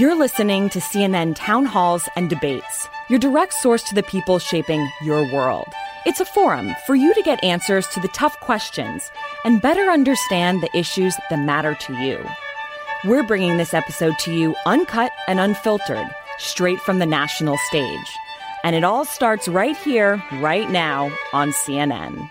You're listening to CNN town halls and debates, your direct source to the people shaping your world. It's a forum for you to get answers to the tough questions and better understand the issues that matter to you. We're bringing this episode to you uncut and unfiltered, straight from the national stage. And it all starts right here, right now on CNN.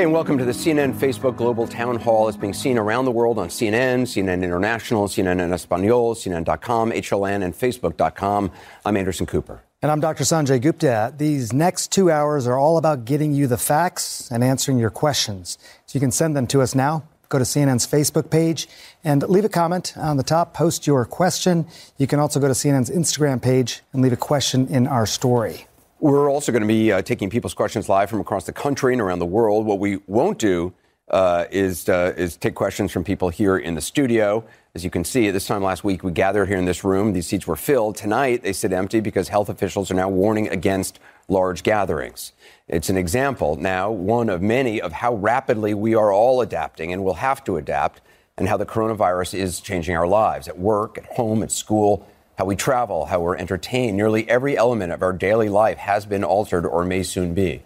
Hey, and welcome to the CNN Facebook Global Town Hall. It's being seen around the world on CNN, CNN International, CNN en Espanol, CNN.com, HLN, and Facebook.com. I'm Anderson Cooper. And I'm Dr. Sanjay Gupta. These next two hours are all about getting you the facts and answering your questions. So you can send them to us now. Go to CNN's Facebook page and leave a comment on the top. Post your question. You can also go to CNN's Instagram page and leave a question in our story. We're also going to be uh, taking people's questions live from across the country and around the world. What we won't do uh, is uh, is take questions from people here in the studio. As you can see, at this time last week, we gathered here in this room. These seats were filled. Tonight, they sit empty because health officials are now warning against large gatherings. It's an example now, one of many, of how rapidly we are all adapting and will have to adapt, and how the coronavirus is changing our lives at work, at home, at school how we travel, how we're entertained. Nearly every element of our daily life has been altered or may soon be.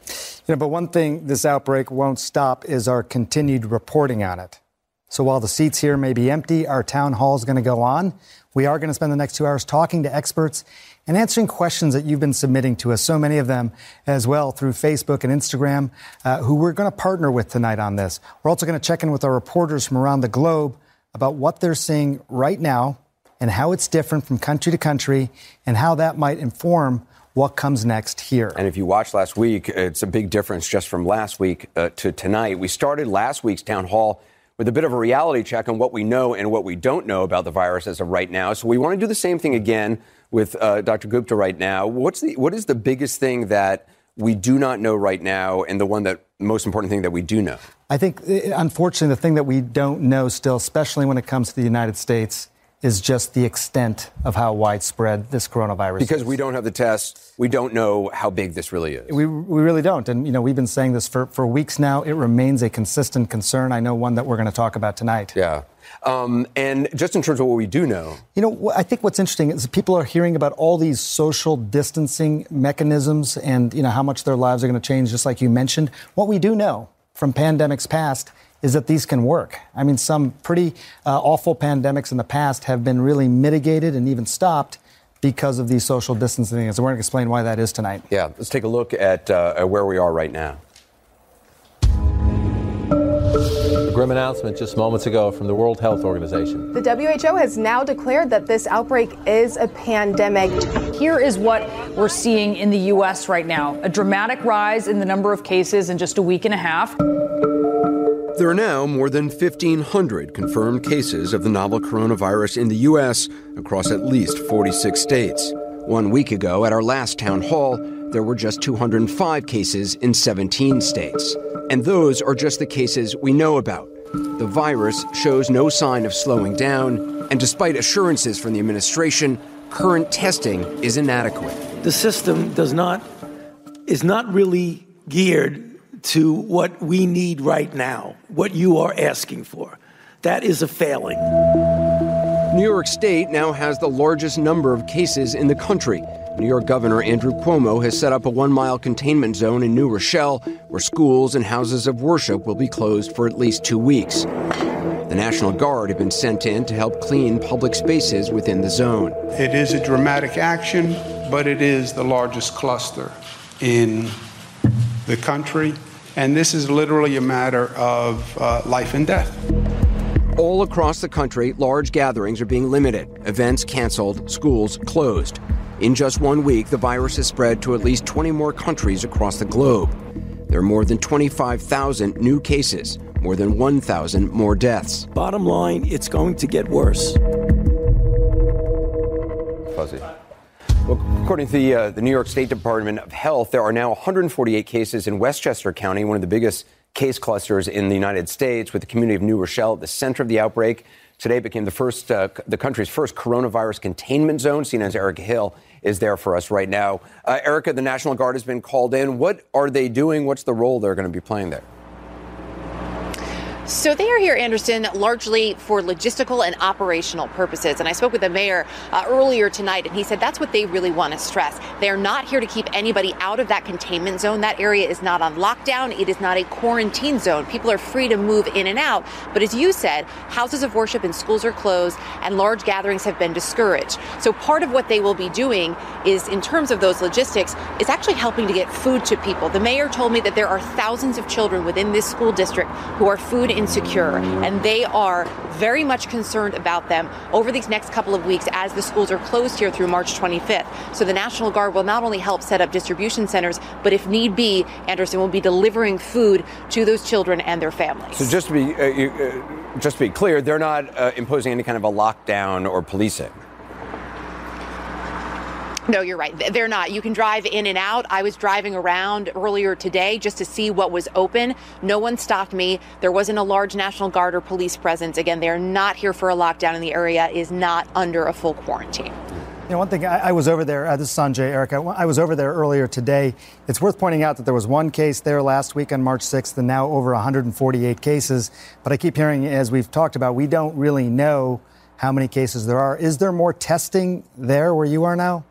You know, but one thing this outbreak won't stop is our continued reporting on it. So while the seats here may be empty, our town hall is going to go on. We are going to spend the next two hours talking to experts and answering questions that you've been submitting to us, so many of them as well through Facebook and Instagram, uh, who we're going to partner with tonight on this. We're also going to check in with our reporters from around the globe about what they're seeing right now and how it's different from country to country and how that might inform what comes next here. And if you watched last week, it's a big difference just from last week uh, to tonight. We started last week's town hall with a bit of a reality check on what we know and what we don't know about the virus as of right now. So we want to do the same thing again with uh, Dr. Gupta right now. What's the what is the biggest thing that we do not know right now, and the one that most important thing that we do know? I think, uh, unfortunately, the thing that we don't know still, especially when it comes to the United States, is just the extent of how widespread this coronavirus is. because is. we don't have the test, we don't know how big this really is. We, we really don't. And, you know, we've been saying this for, for weeks now. It remains a consistent concern. I know one that we're going to talk about tonight. Yeah. Um, and just in terms of what we do know. You know, I think what's interesting is people are hearing about all these social distancing mechanisms and, you know, how much their lives are going to change, just like you mentioned. What we do know from pandemics past is that these can work. I mean, some pretty uh, awful pandemics in the past have been really mitigated and even stopped because of these social distancing things. And we're going to explain why that is tonight. Yeah, let's take a look at uh, where we are right now. A grim announcement just moments ago from the World Health Organization. The WHO has now declared that this outbreak is a pandemic. Here is what we're seeing in the U.S. right now a dramatic rise in the number of cases in just a week and a half. There are now more than 1,500 confirmed cases of the novel coronavirus in the U.S. across at least 46 states. One week ago, at our last town hall, there were just 205 cases in 17 states. And those are just the cases we know about. The virus shows no sign of slowing down, and despite assurances from the administration, current testing is inadequate. The system does not is not really geared to what we need right now, what you are asking for. That is a failing. New York State now has the largest number of cases in the country. New York Governor Andrew Cuomo has set up a one mile containment zone in New Rochelle where schools and houses of worship will be closed for at least two weeks. The National Guard have been sent in to help clean public spaces within the zone. It is a dramatic action, but it is the largest cluster in the country and this is literally a matter of uh, life and death. All across the country, large gatherings are being limited, events canceled, schools closed. In just one week, the virus has spread to at least 20 more countries across the globe. There are more than 25,000 new cases, more than 1,000 more deaths. Bottom line, it's going to get worse. Fuzzy. Well, according to the, uh, the New York State Department of Health, there are now 148 cases in Westchester County, one of the biggest case clusters in the United States, with the community of New Rochelle at the center of the outbreak. Today became the first, uh, the country's first coronavirus containment zone. CNN's Erica Hill is there for us right now. Uh, Erica, the National Guard has been called in. What are they doing? What's the role they're going to be playing there? So they are here, Anderson, largely for logistical and operational purposes. And I spoke with the mayor uh, earlier tonight, and he said that's what they really want to stress. They are not here to keep anybody out of that containment zone. That area is not on lockdown. It is not a quarantine zone. People are free to move in and out. But as you said, houses of worship and schools are closed, and large gatherings have been discouraged. So part of what they will be doing is, in terms of those logistics, is actually helping to get food to people. The mayor told me that there are thousands of children within this school district who are food insecure, and they are very much concerned about them over these next couple of weeks as the schools are closed here through March 25th. So the National Guard will not only help set up distribution centers, but if need be, Anderson will be delivering food to those children and their families. So just to be uh, you, uh, just to be clear, they're not uh, imposing any kind of a lockdown or policing. No, you're right. They're not. You can drive in and out. I was driving around earlier today just to see what was open. No one stopped me. There wasn't a large National Guard or police presence. Again, they're not here for a lockdown, and the area is not under a full quarantine. You know, one thing, I, I was over there, uh, this is Sanjay, Erica. I was over there earlier today. It's worth pointing out that there was one case there last week on March 6th and now over 148 cases. But I keep hearing, as we've talked about, we don't really know how many cases there are. Is there more testing there where you are now?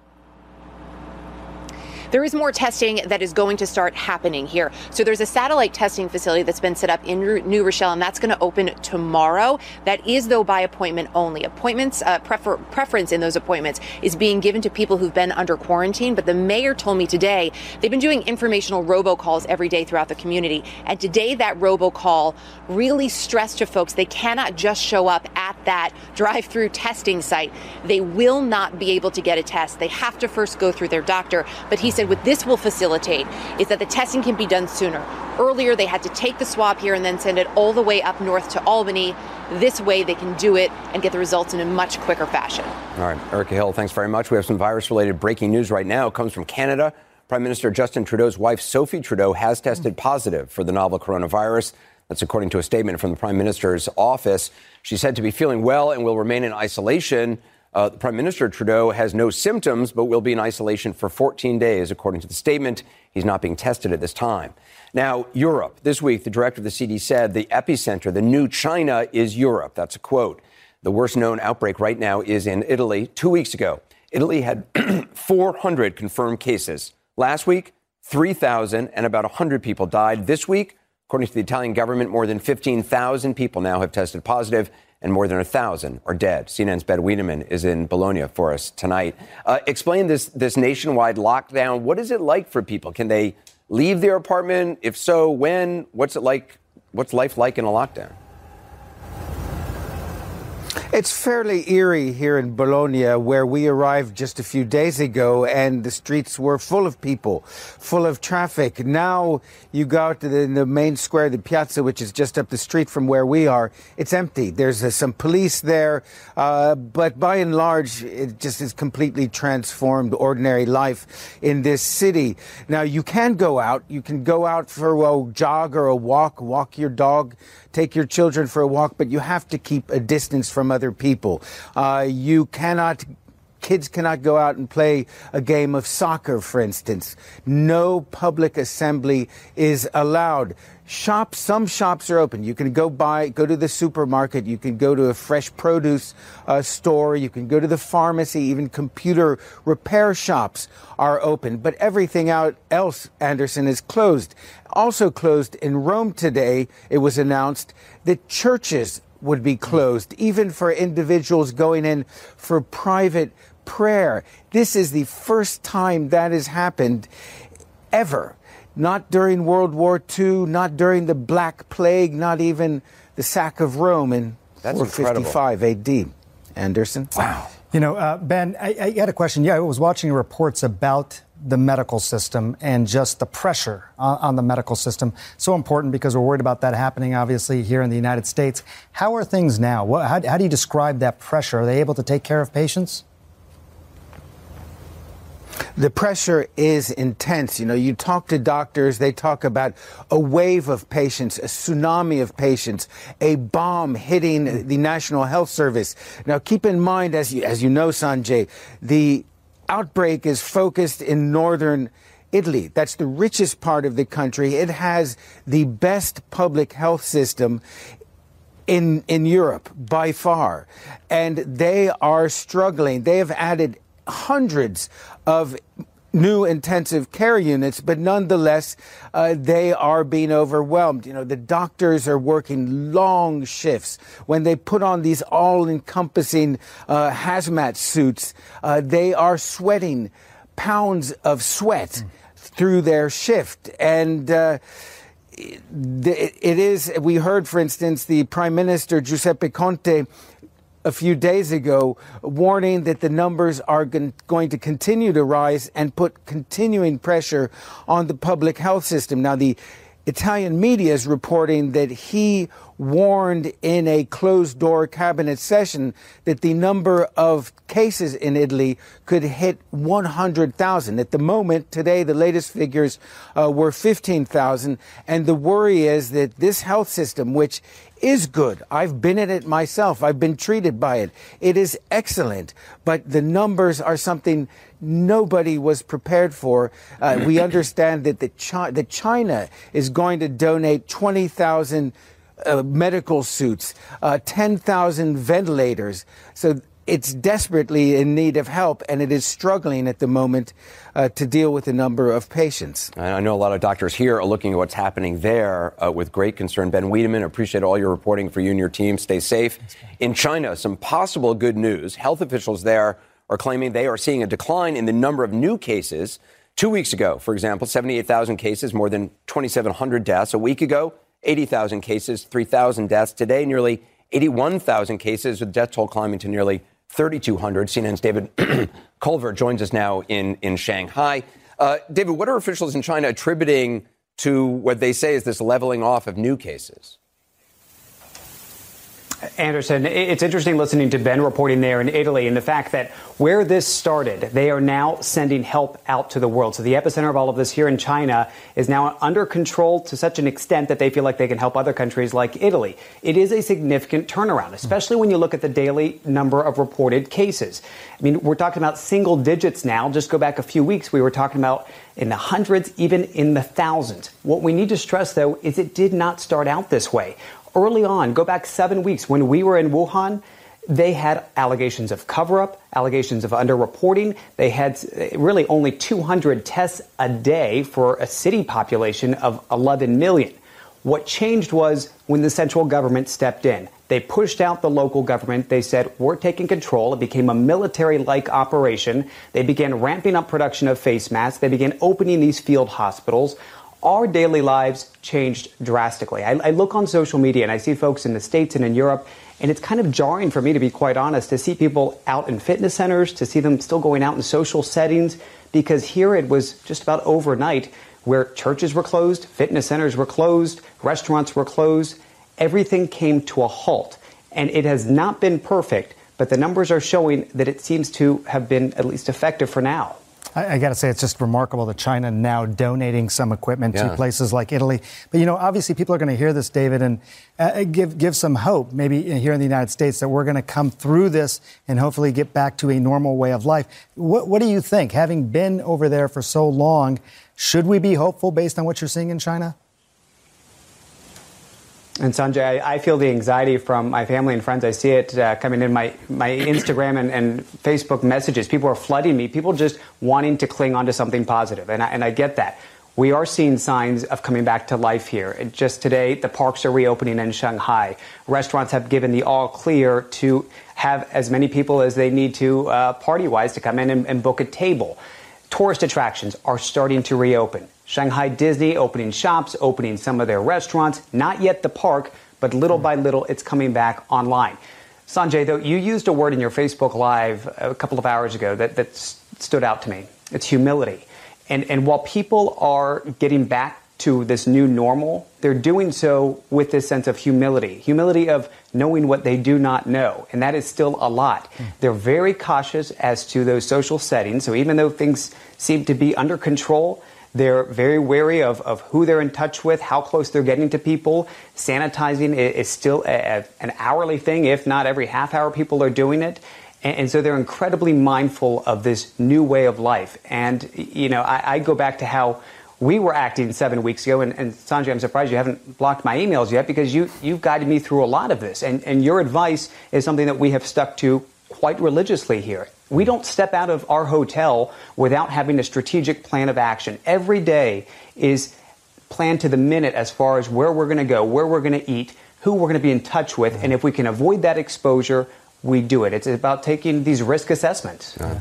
There is more testing that is going to start happening here. So there's a satellite testing facility that's been set up in New Rochelle, and that's going to open tomorrow. That is, though, by appointment only. Appointments, uh, prefer- preference in those appointments is being given to people who've been under quarantine. But the mayor told me today they've been doing informational robocalls every day throughout the community. And today, that robocall really stressed to folks they cannot just show up at that drive through testing site. They will not be able to get a test. They have to first go through their doctor. But he said, said what this will facilitate is that the testing can be done sooner. Earlier, they had to take the swab here and then send it all the way up north to Albany. This way, they can do it and get the results in a much quicker fashion. All right, Erica Hill, thanks very much. We have some virus related breaking news right now. It comes from Canada. Prime Minister Justin Trudeau's wife, Sophie Trudeau, has tested positive for the novel coronavirus. That's according to a statement from the Prime Minister's office. She's said to be feeling well and will remain in isolation. Uh, Prime Minister Trudeau has no symptoms, but will be in isolation for 14 days, according to the statement. He's not being tested at this time. Now, Europe. This week, the director of the CD said the epicenter, the new China, is Europe. That's a quote. The worst known outbreak right now is in Italy. Two weeks ago, Italy had 400 confirmed cases. Last week, 3,000 and about 100 people died. This week, according to the Italian government, more than 15,000 people now have tested positive and more than a thousand are dead. CNN's Ben Wedeman is in Bologna for us tonight. Uh, explain this this nationwide lockdown. What is it like for people? Can they leave their apartment? If so, when? What's it like? What's life like in a lockdown? It's fairly eerie here in Bologna, where we arrived just a few days ago, and the streets were full of people, full of traffic. Now you go out to the, the main square, the piazza, which is just up the street from where we are. It's empty. There's uh, some police there, uh, but by and large, it just is completely transformed ordinary life in this city. Now you can go out. You can go out for a jog or a walk, walk your dog take your children for a walk, but you have to keep a distance from other people. Uh, you cannot kids cannot go out and play a game of soccer, for instance. No public assembly is allowed. Shops, some shops are open. You can go buy, go to the supermarket. You can go to a fresh produce uh, store. You can go to the pharmacy. Even computer repair shops are open. But everything out else, Anderson, is closed. Also closed in Rome today, it was announced that churches would be closed, even for individuals going in for private prayer. This is the first time that has happened ever not during World War II, not during the Black Plague, not even the sack of Rome in That's 455 AD. Anderson? Wow. You know, uh, Ben, I, I, had a question. Yeah, I was watching reports about the medical system and just the pressure on, on, the medical system. So important because we're worried about that happening, obviously, here in the United States. How are things now? What, how, how do you describe that pressure? Are they able to take care of patients? The pressure is intense. You know, you talk to doctors, they talk about a wave of patients, a tsunami of patients, a bomb hitting the National Health Service. Now, keep in mind, as you, as you know, Sanjay, the outbreak is focused in northern Italy. That's the richest part of the country. It has the best public health system in, in Europe by far. And they are struggling. They have added hundreds of new intensive care units, but nonetheless, uh, they are being overwhelmed. You know, the doctors are working long shifts. When they put on these all encompassing uh, hazmat suits, uh, they are sweating pounds of sweat mm. through their shift. And, uh, it is, we heard, for instance, the Prime Minister Giuseppe Conte a few days ago warning that the numbers are going to continue to rise and put continuing pressure on the public health system. Now, the Italian media is reporting that he warned in a closed door cabinet session that the number of cases in Italy could hit 100,000. At the moment, today, the latest figures uh, were 15,000. And the worry is that this health system, which is good. I've been in it myself. I've been treated by it. It is excellent, but the numbers are something nobody was prepared for. Uh, we understand that the Chi- that China is going to donate 20,000 uh, medical suits, uh, 10,000 ventilators. So it's desperately in need of help, and it is struggling at the moment uh, to deal with the number of patients. I know a lot of doctors here are looking at what's happening there uh, with great concern. Ben Wedeman, appreciate all your reporting for you and your team. Stay safe. In China, some possible good news. Health officials there are claiming they are seeing a decline in the number of new cases. Two weeks ago, for example, 78,000 cases, more than 2,700 deaths. A week ago, 80,000 cases, 3,000 deaths. Today, nearly 81,000 cases, with death toll climbing to nearly 3,200. CNN's David Culver joins us now in, in Shanghai. Uh, David, what are officials in China attributing to what they say is this leveling off of new cases? Anderson, it's interesting listening to Ben reporting there in Italy and the fact that where this started, they are now sending help out to the world. So the epicenter of all of this here in China is now under control to such an extent that they feel like they can help other countries like Italy. It is a significant turnaround, hmm. especially when you look at the daily number of reported cases. I mean, we're talking about single digits now. Just go back a few weeks, we were talking about in the hundreds, even in the thousands. What we need to stress, though, is it did not start out this way early on, go back seven weeks when we were in Wuhan, they had allegations of cover up, allegations of underreporting. They had eh, really only 200 tests a day for a city population of 11 million. What changed was when the central government stepped in. They pushed out the local government. They said, We're taking control. It became a military like operation. They began ramping up production of face masks. They began opening these field hospitals our daily lives changed drastically. I, I, look on social media and I see folks in the States and in Europe, and it's kind of jarring for me, to be quite honest, to see people out in fitness centers, to see them still going out in social settings, because here it was just about overnight where churches were closed, fitness centers were closed, restaurants were closed. Everything came to a halt. And it has not been perfect, but the numbers are showing that it seems to have been at least effective for now. I, I got to say, it's just remarkable that China now donating some equipment yeah. to places like Italy. But you know, obviously, people are going to hear this, David, and uh, give give some hope, maybe here in the United States, that we're going to come through this and hopefully get back to a normal way of life. What, what do you think? Having been over there for so long, should we be hopeful based on what you're seeing in China? And Sanjay, I, I, feel the anxiety from my family and friends. I see it uh, coming in my, my Instagram and, and, Facebook messages. People are flooding me. People just wanting to cling on to something positive. And I, and I get that. We are seeing signs of coming back to life here. Just today, the parks are reopening in Shanghai. Restaurants have given the all clear to have as many people as they need to, uh, party wise, to come in and, and book a table. Tourist attractions are starting to reopen. Shanghai Disney opening shops, opening some of their restaurants, not yet the park, but little by little it's coming back online. Sanjay, though, you used a word in your Facebook Live a couple of hours ago that, that stood out to me. It's humility. And, and while people are getting back to this new normal, they're doing so with this sense of humility humility of knowing what they do not know. And that is still a lot. Mm. They're very cautious as to those social settings. So even though things seem to be under control, they're very wary of, of who they're in touch with, how close they're getting to people. Sanitizing is still a, a, an hourly thing, if not every half hour people are doing it. And, and so they're incredibly mindful of this new way of life. And, you know, I, I go back to how we were acting seven weeks ago. And, and, Sanjay, I'm surprised you haven't blocked my emails yet because you, you've guided me through a lot of this. And, and your advice is something that we have stuck to quite religiously here. We don't step out of our hotel without having a strategic plan of action. Every day is planned to the minute as far as where we're going to go, where we're going to eat, who we're going to be in touch with. And if we can avoid that exposure, we do it. It's about taking these risk assessments. Uh,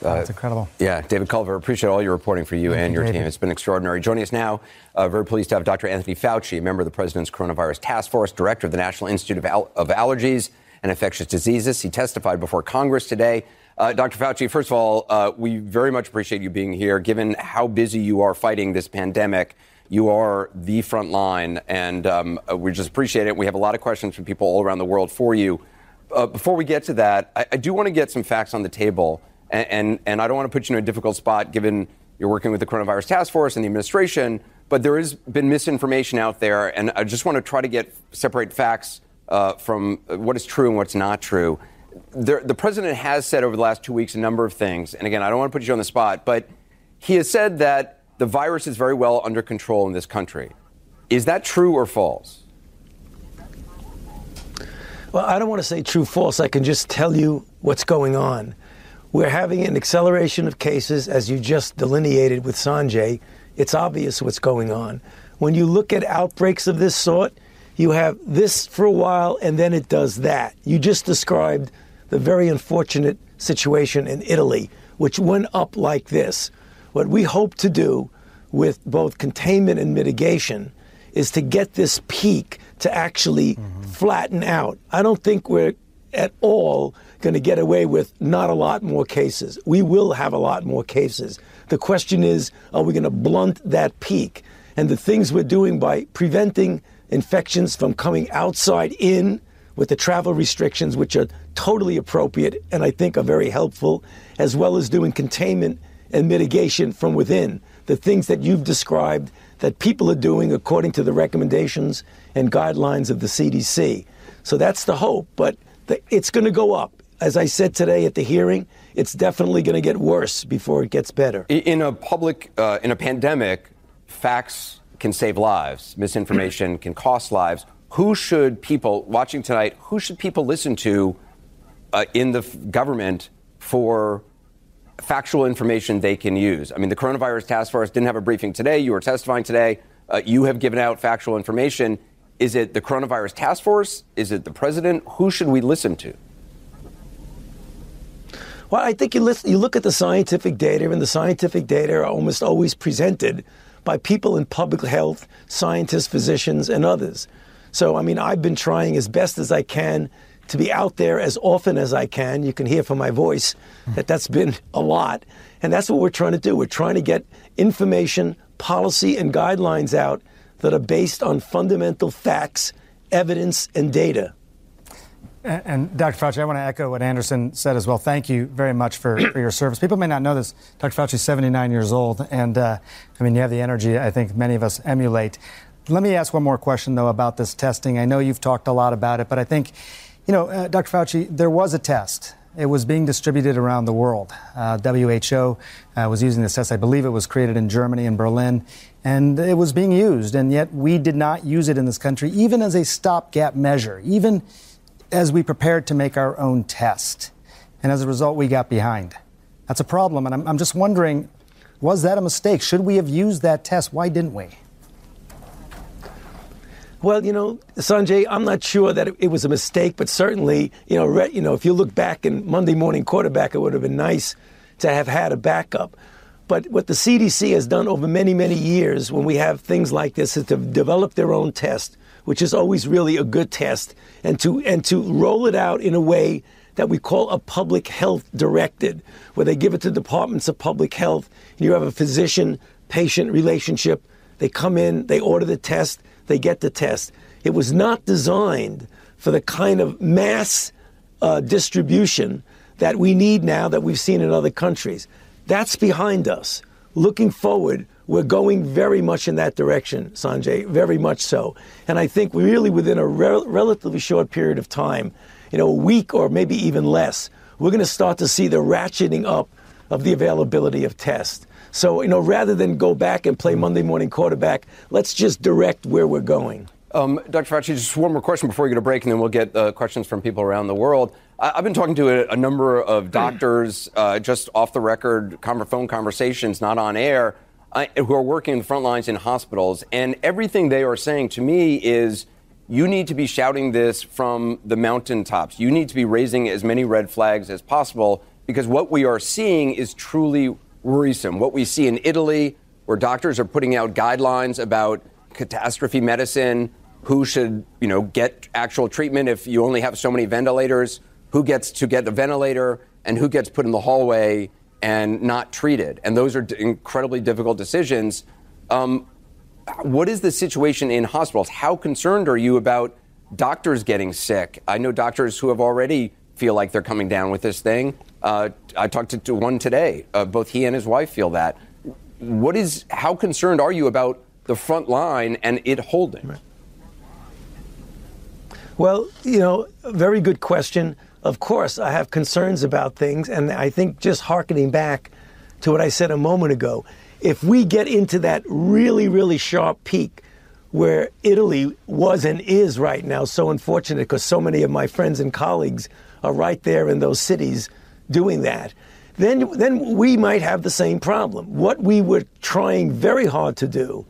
That's incredible. Yeah, David Culver, appreciate all your reporting for you Thank and you, your David. team. It's been extraordinary. Joining us now, uh, very pleased to have Dr. Anthony Fauci, a member of the President's Coronavirus Task Force, director of the National Institute of, Al- of Allergies and Infectious Diseases. He testified before Congress today. Uh, Dr. Fauci, first of all, uh, we very much appreciate you being here. Given how busy you are fighting this pandemic, you are the front line, and um, uh, we just appreciate it. We have a lot of questions from people all around the world for you. Uh, before we get to that, I, I do want to get some facts on the table, and, and, and I don't want to put you in a difficult spot given you're working with the Coronavirus Task Force and the administration, but there has been misinformation out there, and I just want to try to get separate facts uh, from what is true and what's not true. There, the president has said over the last two weeks a number of things, and again, I don't want to put you on the spot, but he has said that the virus is very well under control in this country. Is that true or false? Well, I don't want to say true false. I can just tell you what's going on. We're having an acceleration of cases, as you just delineated with Sanjay. It's obvious what's going on. When you look at outbreaks of this sort, you have this for a while and then it does that. You just described the very unfortunate situation in Italy, which went up like this. What we hope to do with both containment and mitigation is to get this peak to actually flatten out. I don't think we're at all going to get away with not a lot more cases. We will have a lot more cases. The question is, are we going to blunt that peak? And the things we're doing by preventing infections from coming outside in with the travel restrictions, which are totally appropriate and I think are very helpful, as well as doing containment and mitigation from within. The things that you've described that people are doing according to the recommendations and guidelines of the CDC. So that's the hope, but the, it's going to go up. As I said today at the hearing, it's definitely going to get worse before it gets better. In a public, uh, in a pandemic, facts can save lives. Misinformation can cost lives. Who should people watching tonight? Who should people listen to uh, in the f- government for factual information they can use? I mean, the coronavirus task force didn't have a briefing today. You were testifying today. Uh, you have given out factual information. Is it the coronavirus task force? Is it the president? Who should we listen to? Well, I think you, listen, you look at the scientific data, and the scientific data are almost always presented by people in public health, scientists, physicians, and others. So, I mean, I've been trying as best as I can to be out there as often as I can. You can hear from my voice that that's been a lot. And that's what we're trying to do. We're trying to get information, policy, and guidelines out that are based on fundamental facts, evidence, and data. And, and Dr. Fauci, I want to echo what Anderson said as well. Thank you very much for, for your service. People may not know this. Dr. Fauci is 79 years old, and uh, I mean, you have the energy I think many of us emulate. Let me ask one more question, though, about this testing. I know you've talked a lot about it, but I think, you know, uh, Dr. Fauci, there was a test. It was being distributed around the world. Uh, WHO uh, was using this test. I believe it was created in Germany and Berlin, and it was being used. And yet we did not use it in this country, even as a stopgap measure, even as we prepared to make our own test. And as a result, we got behind. That's a problem. And I'm, I'm just wondering was that a mistake? Should we have used that test? Why didn't we? Well, you know, Sanjay, I'm not sure that it, was a mistake, but certainly, you know, re, you know, if you look back in Monday morning quarterback, it would have been nice to have had a backup. But what the CDC has done over many, many years when we have things like this is to develop their own test, which is always really a good test, and to and to roll it out in a way that we call a public health directed, where they give it to departments of public health. And you have a physician patient relationship. They come in, they order the test, they get the test. It was not designed for the kind of mass uh, distribution that we need now that we've seen in other countries. That's behind us. Looking forward, we're going very much in that direction, Sanjay, very much so. And I think really within a rel- relatively short period of time, you know, a week or maybe even less, we're going to start to see the ratcheting up of the availability of tests. So, you know, rather than go back and play Monday morning quarterback, let's just direct where we're going. Um, Dr. Fauci, just one more question before we get a break, and then we'll get uh, questions from people around the world. I- have been talking to a, a number of doctors, uh, just off the record, phone conversations, not on air, uh, who are working in the front lines in hospitals, and everything they are saying to me is you need to be shouting this from the mountaintops. You need to be raising as many red flags as possible because what we are seeing is truly worrisome. What we see in Italy, where doctors are putting out guidelines about catastrophe medicine, who should, you know, get actual treatment if you only have so many ventilators, who gets to get the ventilator, and who gets put in the hallway and not treated. And those are incredibly difficult decisions. Um, what is the situation in hospitals? How concerned are you about doctors getting sick? I know doctors who have already feel like they're coming down with this thing. Uh, I talked to, to one today. Uh, both he and his wife feel that. What is? How concerned are you about the front line and it holding? Right. Well, you know, very good question. Of course, I have concerns about things, and I think just harkening back to what I said a moment ago, if we get into that really, really sharp peak where Italy was and is right now, so unfortunate because so many of my friends and colleagues are right there in those cities doing that, then, then we might have the same problem. What we were trying very hard to do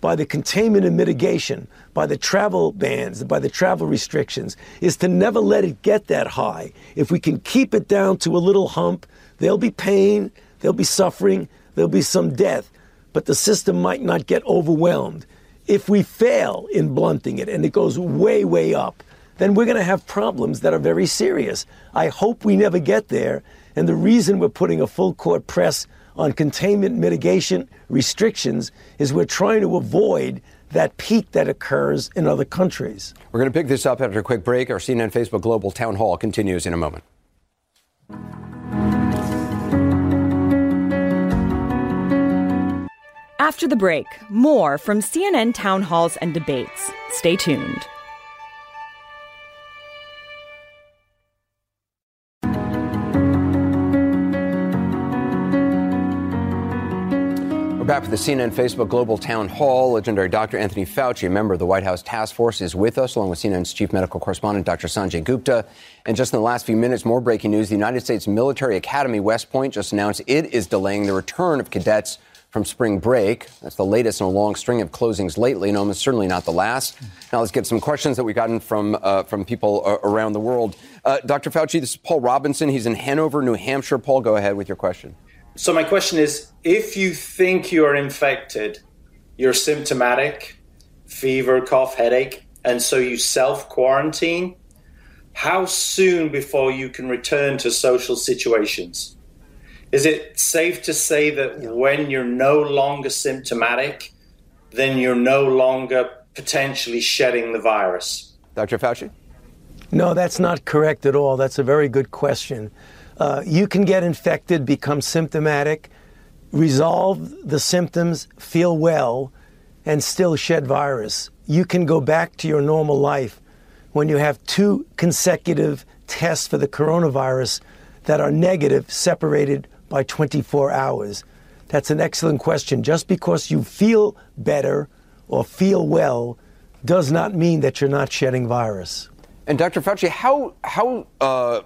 by the containment and mitigation, by the travel bans, by the travel restrictions, is to never let it get that high. If we can keep it down to a little hump, there'll be pain, there'll be suffering, there'll be some death, but the system might not get overwhelmed. If we fail in blunting it and it goes way, way up, then we're going to have problems that are very serious. I hope we never get there. And the reason we're putting a full court press on containment mitigation restrictions is we're trying to avoid that peak that occurs in other countries. We're going to pick this up after a quick break. Our CNN Facebook Global Town Hall continues in a moment. After the break, more from CNN town halls and debates. Stay tuned. Back with the CNN Facebook Global Town Hall. Legendary Dr. Anthony Fauci, a member of the White House Task Force, is with us, along with CNN's chief medical correspondent, Dr. Sanjay Gupta. And just in the last few minutes, more breaking news. The United States Military Academy, West Point, just announced it is delaying the return of cadets from spring break. That's the latest in a long string of closings lately, and almost certainly not the last. Now let's get some questions that we've gotten from uh, from people uh, around the world. Uh, Dr. Fauci, this is Paul Robinson. He's in Hanover, New Hampshire. Paul, go ahead with your question. So my question is if you think you're infected, you're symptomatic, fever, cough, headache, and so you self quarantine, how soon before you can return to social situations? Is it safe to say that when you're no longer symptomatic, then you're no longer potentially shedding the virus? Dr. Fauci? No, that's not correct at all. That's a very good question. Uh, you can get infected, become symptomatic, resolve the symptoms, feel well, and still shed virus. You can go back to your normal life when you have two consecutive tests for the coronavirus that are negative, separated by 24 hours. That's an excellent question. Just because you feel better or feel well does not mean that you're not shedding virus. And Dr. Fauci, how how uh,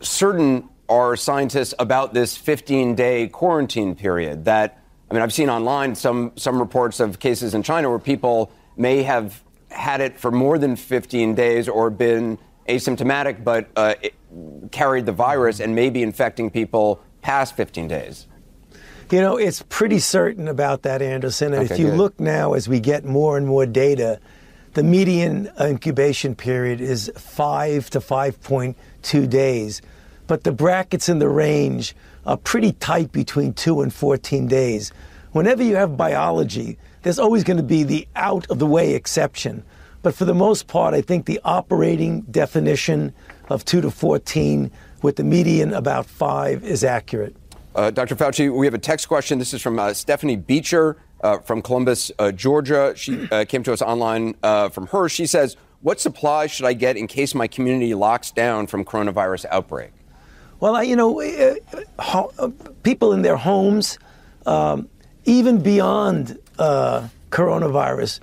certain are scientists about this 15 day quarantine period that I mean, I've seen online some some reports of cases in China where people may have had it for more than 15 days or been asymptomatic, but uh, carried the virus and may be infecting people past 15 days. You know, it's pretty certain about that, Anderson. And okay, if you good. look now as we get more and more data, the median incubation period is five to 5.2 days but the brackets in the range are pretty tight between 2 and 14 days. Whenever you have biology, there's always going to be the out of the way exception. But for the most part, I think the operating definition of 2 to 14 with the median about 5 is accurate. Uh, Dr. Fauci, we have a text question. This is from uh, Stephanie Beecher uh, from Columbus, uh, Georgia. She uh, came to us online uh, from her. She says, What supplies should I get in case my community locks down from coronavirus outbreak? Well, you know, uh, ho- uh, people in their homes, um, even beyond uh, coronavirus,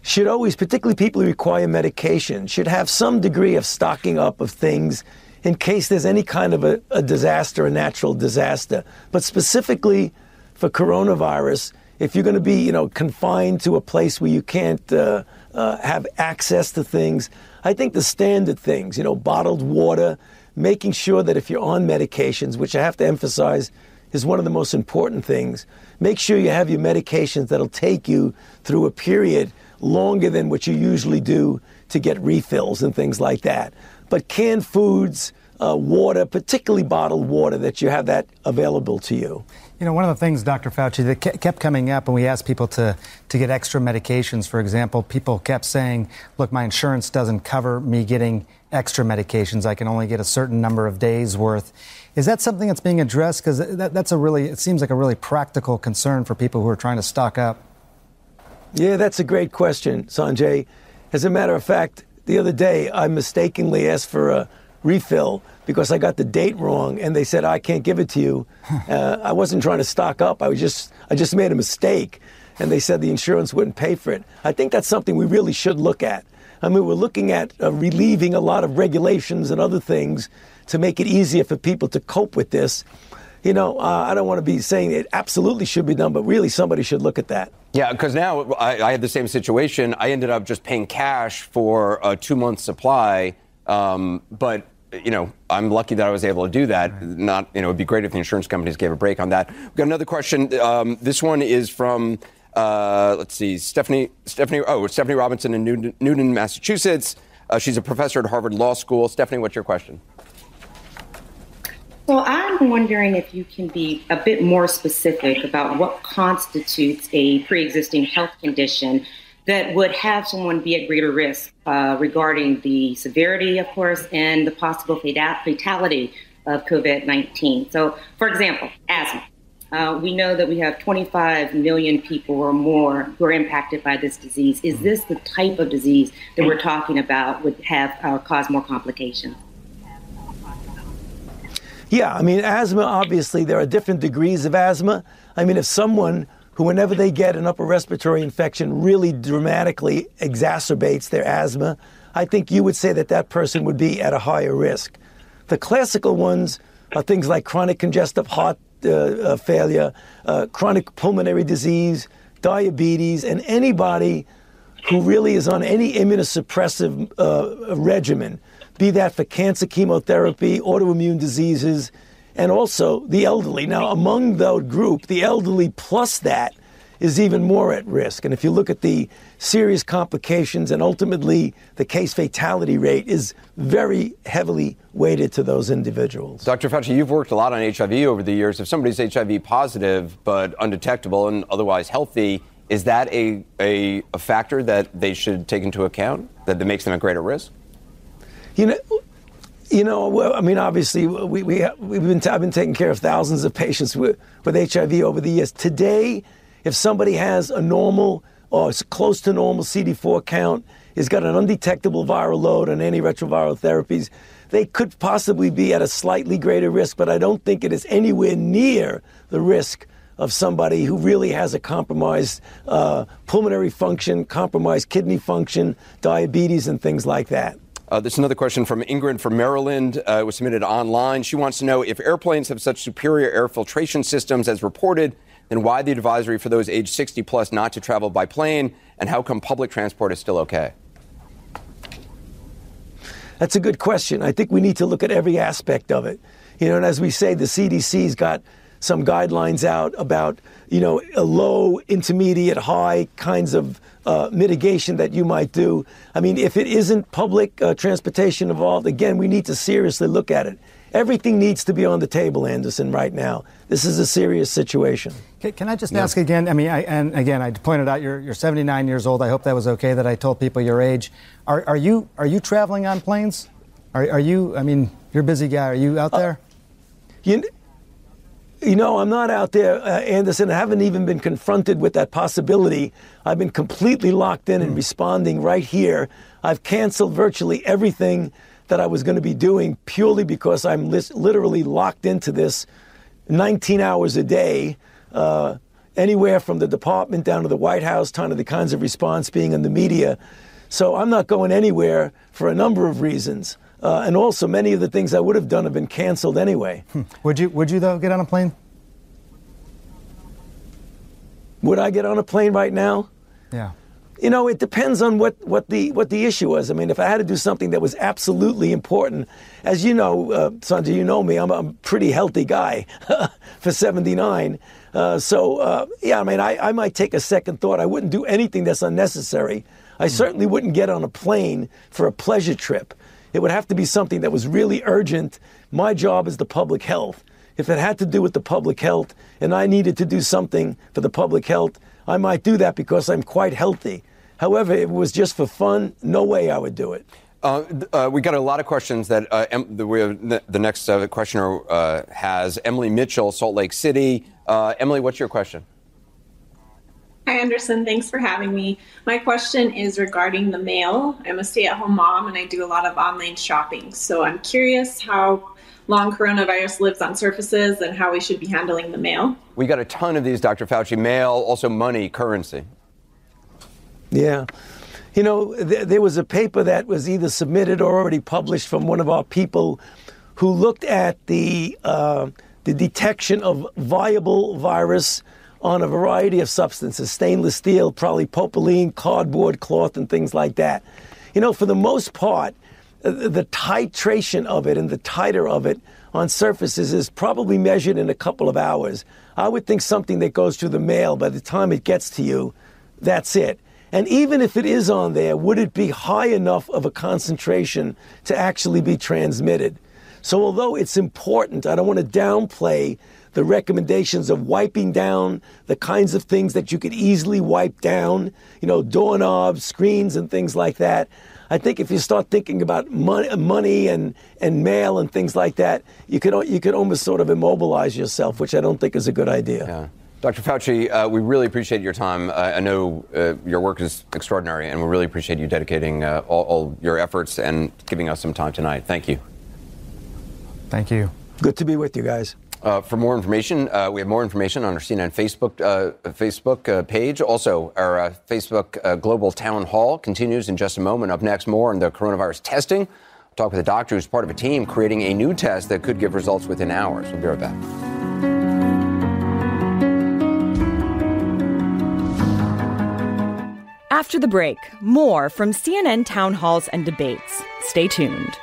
should always, particularly people who require medication, should have some degree of stocking up of things in case there's any kind of a, a disaster, a natural disaster. But specifically for coronavirus, if you're going to be, you know, confined to a place where you can't uh, uh, have access to things, I think the standard things, you know, bottled water, making sure that if you're on medications, which I have to emphasize is one of the most important things, make sure you have your medications that'll take you through a period longer than what you usually do to get refills and things like that. But canned foods, uh, water, particularly bottled water, that you have that available to you. You know, one of the things, Dr. Fauci, that kept coming up when we asked people to, to get extra medications, for example, people kept saying, look, my insurance doesn't cover me getting extra medications. I can only get a certain number of days worth. Is that something that's being addressed? Because that, that's a really, it seems like a really practical concern for people who are trying to stock up. Yeah, that's a great question, Sanjay. As a matter of fact, the other day I mistakenly asked for a refill because I got the date wrong, and they said I can't give it to you. Uh, I wasn't trying to stock up. I was just I just made a mistake, and they said the insurance wouldn't pay for it. I think that's something we really should look at. I mean, we're looking at uh, relieving a lot of regulations and other things to make it easier for people to cope with this. You know, uh, I don't want to be saying it absolutely should be done, but really somebody should look at that. Yeah, because now I, I, had the same situation. I ended up just paying cash for a two month supply, um, but you know, I'm lucky that I was able to do that. Not, you know, it'd be great if the insurance companies gave a break on that. We've got another question. Um, this one is from, uh, let's see, Stephanie, Stephanie, oh, Stephanie Robinson in Newton, Newton Massachusetts. Uh, she's a professor at Harvard Law School. Stephanie, what's your question? So I'm wondering if you can be a bit more specific about what constitutes a pre-existing health condition that would have someone be at greater risk uh, regarding the severity, of course, and the possible fatality of COVID 19. So, for example, asthma. Uh, we know that we have 25 million people or more who are impacted by this disease. Is this the type of disease that we're talking about would have uh, cause more complications? Yeah, I mean, asthma, obviously, there are different degrees of asthma. I mean, if someone who, whenever they get an upper respiratory infection, really dramatically exacerbates their asthma, I think you would say that that person would be at a higher risk. The classical ones are things like chronic congestive heart uh, uh, failure, uh, chronic pulmonary disease, diabetes, and anybody who really is on any immunosuppressive uh, regimen, be that for cancer chemotherapy, autoimmune diseases, and also the elderly. Now, among that group, the elderly plus that is even more at risk. And if you look at the serious complications and ultimately the case fatality rate is very heavily weighted to those individuals. Dr. Fauci, you've worked a lot on HIV over the years. If somebody's HIV positive but undetectable and otherwise healthy, is that a, a, a factor that they should take into account that makes them at greater risk? You know, you know, I mean, obviously, we, we, we've been, I've been taking care of thousands of patients with, with HIV over the years. Today, if somebody has a normal or close to normal CD4 count, has got an undetectable viral load on antiretroviral therapies, they could possibly be at a slightly greater risk, but I don't think it is anywhere near the risk of somebody who really has a compromised uh, pulmonary function, compromised kidney function, diabetes, and things like that. Uh, there's another question from Ingrid from Maryland. Uh, it was submitted online. She wants to know if airplanes have such superior air filtration systems as reported, then why the advisory for those age 60 plus not to travel by plane, and how come public transport is still okay? That's a good question. I think we need to look at every aspect of it. You know, and as we say, the CDC's got some guidelines out about, you know, a low, intermediate, high kinds of uh, mitigation that you might do. I mean, if it isn't public uh, transportation involved, again, we need to seriously look at it. Everything needs to be on the table, Anderson, right now. This is a serious situation. Can, can I just yeah. ask again? I mean, I, and again, I pointed out you're, you're 79 years old. I hope that was okay that I told people your age. Are, are you are you traveling on planes? Are, are you? I mean, you're a busy guy. Are you out uh, there? Uh, you, you know, I'm not out there, uh, Anderson. I haven't even been confronted with that possibility. I've been completely locked in and hmm. responding right here. I've canceled virtually everything that I was going to be doing purely because I'm lis- literally locked into this 19 hours a day, uh, anywhere from the department down to the White House, time to the kinds of response being in the media. So I'm not going anywhere for a number of reasons. Uh, and also, many of the things I would have done have been canceled anyway. Hmm. Would you? Would you though get on a plane? Would I get on a plane right now? Yeah. You know, it depends on what, what the what the issue was. I mean, if I had to do something that was absolutely important, as you know, uh, Sanjay, you know me, I'm a pretty healthy guy for 79. Uh, so uh, yeah, I mean, I, I might take a second thought. I wouldn't do anything that's unnecessary. I certainly wouldn't get on a plane for a pleasure trip. It would have to be something that was really urgent. My job is the public health. If it had to do with the public health and I needed to do something for the public health, I might do that because I'm quite healthy. However, if it was just for fun, no way I would do it. Uh, uh, we got a lot of questions that uh, em- the, have, the next uh, questioner uh, has Emily Mitchell, Salt Lake City. Uh, Emily, what's your question? Hi, Anderson. Thanks for having me. My question is regarding the mail. I'm a stay at home mom and I do a lot of online shopping. So I'm curious how long coronavirus lives on surfaces and how we should be handling the mail. We got a ton of these, Dr. Fauci. Mail, also money, currency. Yeah. You know, th- there was a paper that was either submitted or already published from one of our people who looked at the, uh, the detection of viable virus on a variety of substances stainless steel, polypropylene, cardboard, cloth, and things like that. You know, for the most part, uh, the titration of it and the titer of it on surfaces is probably measured in a couple of hours. I would think something that goes through the mail, by the time it gets to you, that's it. And even if it is on there, would it be high enough of a concentration to actually be transmitted? So, although it's important, I don't want to downplay the recommendations of wiping down the kinds of things that you could easily wipe down, you know, doorknobs, screens, and things like that. I think if you start thinking about money, money and, and mail and things like that, you could, you could almost sort of immobilize yourself, which I don't think is a good idea. Yeah. Dr. Fauci, uh, we really appreciate your time. Uh, I know uh, your work is extraordinary, and we really appreciate you dedicating uh, all, all, your efforts and giving us some time tonight. Thank you. Thank you. Good to be with you guys. Uh, for more information, uh, we have more information on our CNN Facebook Facebook page. Also, our Facebook Global Town Hall continues in just a moment. Up next, more on the coronavirus testing. We'll talk with a doctor who's part of a team creating a new test that could give results within hours. We'll be right back. After the break, more from CNN town halls and debates. Stay tuned.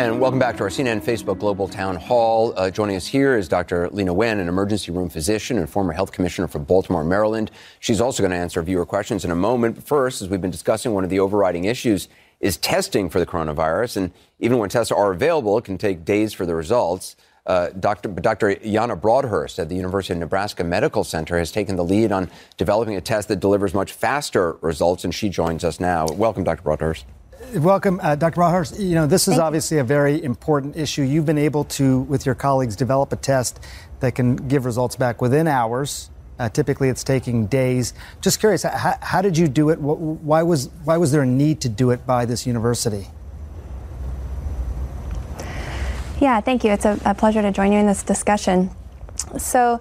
And welcome back to our CNN Facebook Global Town Hall. Uh, joining us here is Dr. Leana Wen, an emergency room physician and former health commissioner for Baltimore, Maryland. She's also going to answer viewer questions in a moment. But first, as we've been discussing, one of the overriding issues is testing for the coronavirus. And even when tests are available, it can take days for the results. Uh, Dr. Dr. Broadhurst at the University of Nebraska Medical Center has taken the lead on developing a test that delivers much faster results, and she joins us now. Welcome, Dr. Broadhurst. Welcome, uh, Dr. Broadhurst. You know, this is Thank obviously a very important issue. You've been able to, with your colleagues, develop a test that can give results back within hours. Uh, typically, it's taking days. Just curious, how, how did you do it? Why was why was there a need to do it by this university? Yeah, thank you. It's a, a pleasure to join you in this discussion. So,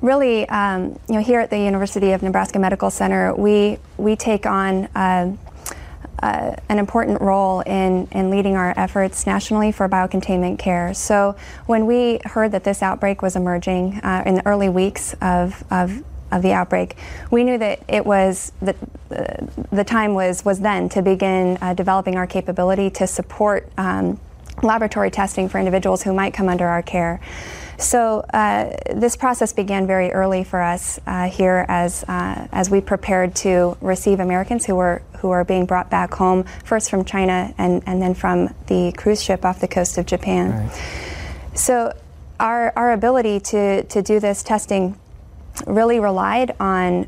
really, um, you know, here at the University of Nebraska Medical Center, we we take on. Uh, uh, an important role in, in leading our efforts nationally for biocontainment care. So, when we heard that this outbreak was emerging uh, in the early weeks of, of, of, the outbreak, we knew that it was that uh, the time was was then to begin uh, developing our capability to support um, laboratory testing for individuals who might come under our care. So uh, this process began very early for us uh, here as uh, as we prepared to receive Americans who were who are being brought back home first from China and, and then from the cruise ship off the coast of Japan. Right. So our our ability to to do this testing really relied on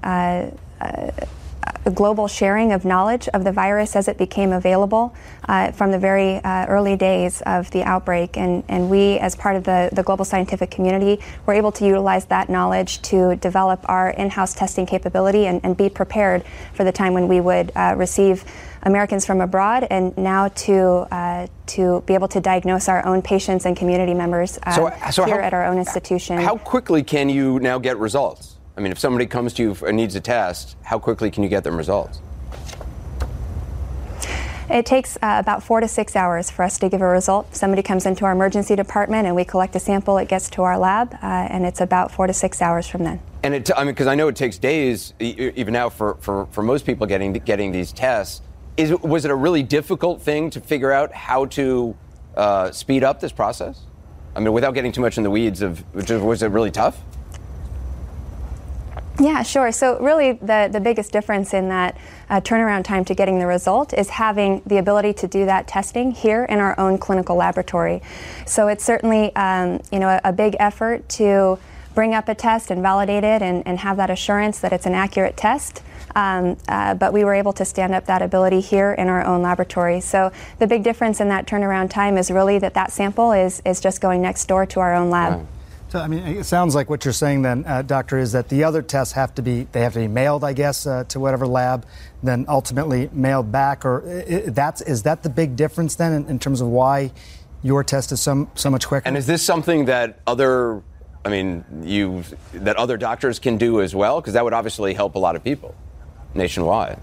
uh, global sharing of knowledge of the virus as it became available uh, from the very uh, early days of the outbreak. And, and we, as part of the, the global scientific community, were able to utilize that knowledge to develop our in house testing capability and, and, be prepared for the time when we would uh, receive. Americans from abroad, and now to uh, to be able to diagnose our own patients and community members uh, so, so here how, at our own institution. How quickly can you now get results? I mean, if somebody comes to you and needs a test, how quickly can you get them results? It takes uh, about four to six hours for us to give a result. Somebody comes into our emergency department and we collect a sample. It gets to our lab, uh, and it's about four to six hours from then. And it, I mean, because I know it takes days, even now, for, for, for most people getting getting these tests. Is was it a really difficult thing to figure out how to uh, speed up this process? I mean, without getting too much in the weeds of, was it really tough? Yeah, sure. So, really, the, the biggest difference in that uh, turnaround time to getting the result is having the ability to do that testing here in our own clinical laboratory. So, it's certainly um, you know a, a, big effort to bring up a test and validate it and, and have that assurance that it's an accurate test. Um, uh, but we were able to stand up that ability here in our own laboratory. So the big difference in that turnaround time is really that that sample is, is just going next door to our own lab. So, I mean, it sounds like what you're saying then, uh, Doctor, is that the other tests have to be they have to be mailed, I guess, uh, to whatever lab, then ultimately mailed back. Or that's is that the big difference then in, in, terms of why your test is so so much quicker? And is this something that other, I mean, you that other doctors can do as well? Because that would obviously help a lot of people nationwide.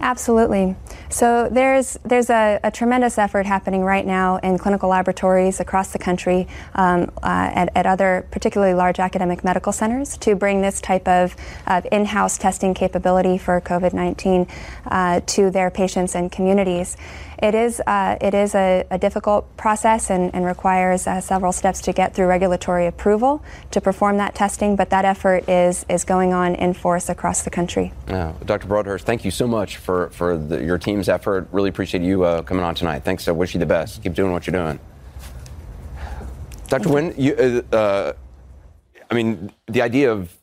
Absolutely. So there's there's a, a, tremendous effort happening right now in clinical laboratories across the country um, uh, at, at, other particularly large academic medical centers to bring this type of, of in-house testing capability for COVID-19 uh, to their patients and communities. It is, uh, it is a, a, difficult process and, and requires uh, several steps to get through regulatory approval to perform that testing, but that effort is, is going on in force across the country. Dr. Broadhurst, thank you so much for, for the, your team's effort. Really appreciate you uh, coming on tonight. Thanks. I wish you the best. Keep doing what you're doing. Dr. Wen, you, uh, uh, I mean, the idea of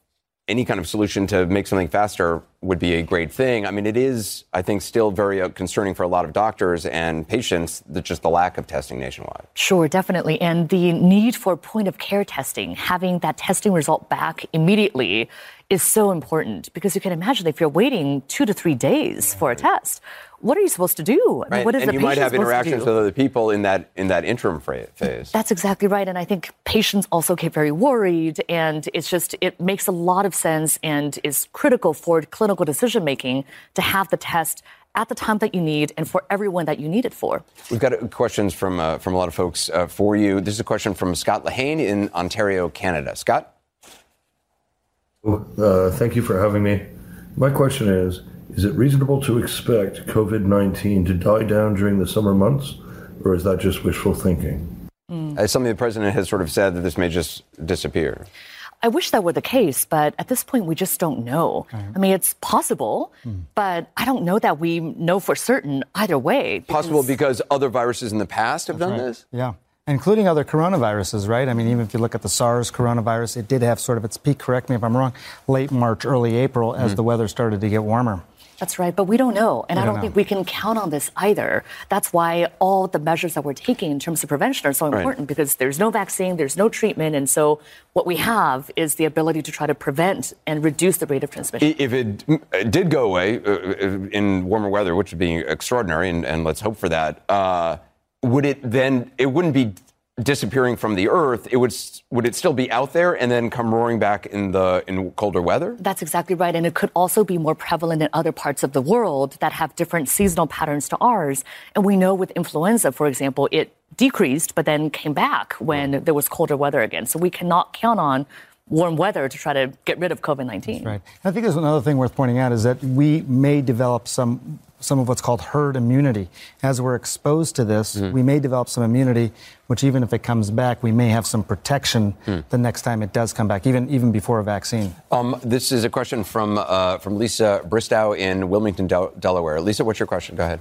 any kind of solution to make something faster would be a great thing. I mean, it is, I think, still very uh, concerning for a lot of doctors and patients, that just the lack of testing nationwide. Sure, definitely. And the need for point of care testing, having that testing result back immediately is so important because you can imagine if you're waiting two to three days for a test, what are you supposed to do? Right. what is and the you might have interactions with other people in that in that interim phase. That's exactly right. And I think patients also get very worried, and it's just it makes a lot of sense and is critical for clinical decision making to have the test at the time that you need and for everyone that you need it for. We've got uh, questions from uh, from a lot of folks uh, for you. This is a question from Scott Lahane in Ontario, Canada. Scott. Uh, thank you for having me. My question is Is it reasonable to expect COVID 19 to die down during the summer months, or is that just wishful thinking? Mm. As something the president has sort of said that this may just disappear. I wish that were the case, but at this point, we just don't know. I mean, it's possible, mm. but I don't know that we know for certain either way. Because... Possible because other viruses in the past have That's done right. this? Yeah including other coronaviruses, right? I mean, even if you look at the SARS coronavirus, it did have sort of its peak, correct me if I'm wrong, late March, early April as mm-hmm. the weather started to get warmer. That's right, but we don't know. And we I don't, don't think we can count on this either. That's why all the measures that we're taking in terms of prevention are so important right. because there's no vaccine, there's no treatment. And so what we have is the ability to try to prevent and reduce the rate of transmission. If it did go away uh, uh, in warmer weather, which would be extraordinary, and, and let's hope for that. Uh, would it then it wouldn't be disappearing from the earth it would would it still be out there and then come roaring back in the in colder weather that's exactly right and it could also be more prevalent in other parts of the world that have different seasonal patterns to ours and we know with influenza for example it decreased but then came back when there was colder weather again so we cannot count on warm weather to try to get rid of COVID 19. Right. I think there's another thing worth pointing out is that we may develop some some of what's called herd immunity. As we're exposed to this, mm-hmm. we may develop some immunity, which even if it comes back, we may have some protection mm. the next time it does come back, even even before a vaccine. Um, this is a question from uh, from Lisa Bristow in Wilmington, Del- Delaware. Lisa, what's your question? Go ahead.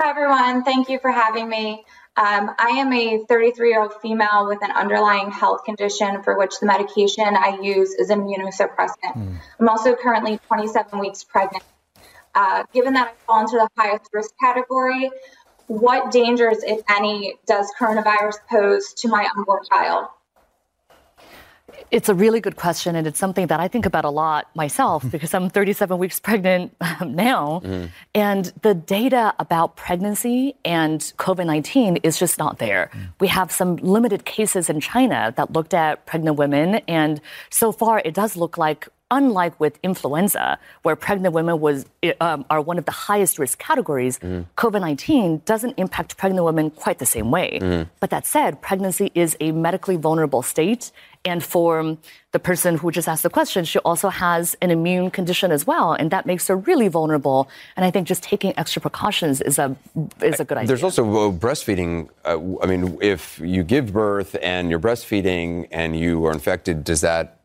Hi, everyone. Thank you for having me. Um, I am a 33 year old female with an underlying health condition for which the medication I use is immunosuppressant. Mm. I'm also currently 27 weeks pregnant. Uh, given that I fall into the highest risk category, what dangers, if any, does coronavirus pose to my unborn child? It's a really good question, and it's something that I think about a lot myself because I'm 37 weeks pregnant now. Mm. And the data about pregnancy and COVID 19 is just not there. Mm. We have some limited cases in China that looked at pregnant women, and so far it does look like unlike with influenza, where pregnant women was, um, are one of the highest risk categories, mm. COVID 19 doesn't impact pregnant women quite the same way. Mm. But that said, pregnancy is a medically vulnerable state. And for the person who just asked the question, she also has an immune condition as well, and that makes her really vulnerable. And I think just taking extra precautions is a is a good idea. There's also uh, breastfeeding. Uh, I mean, if you give birth and you're breastfeeding and you are infected, does that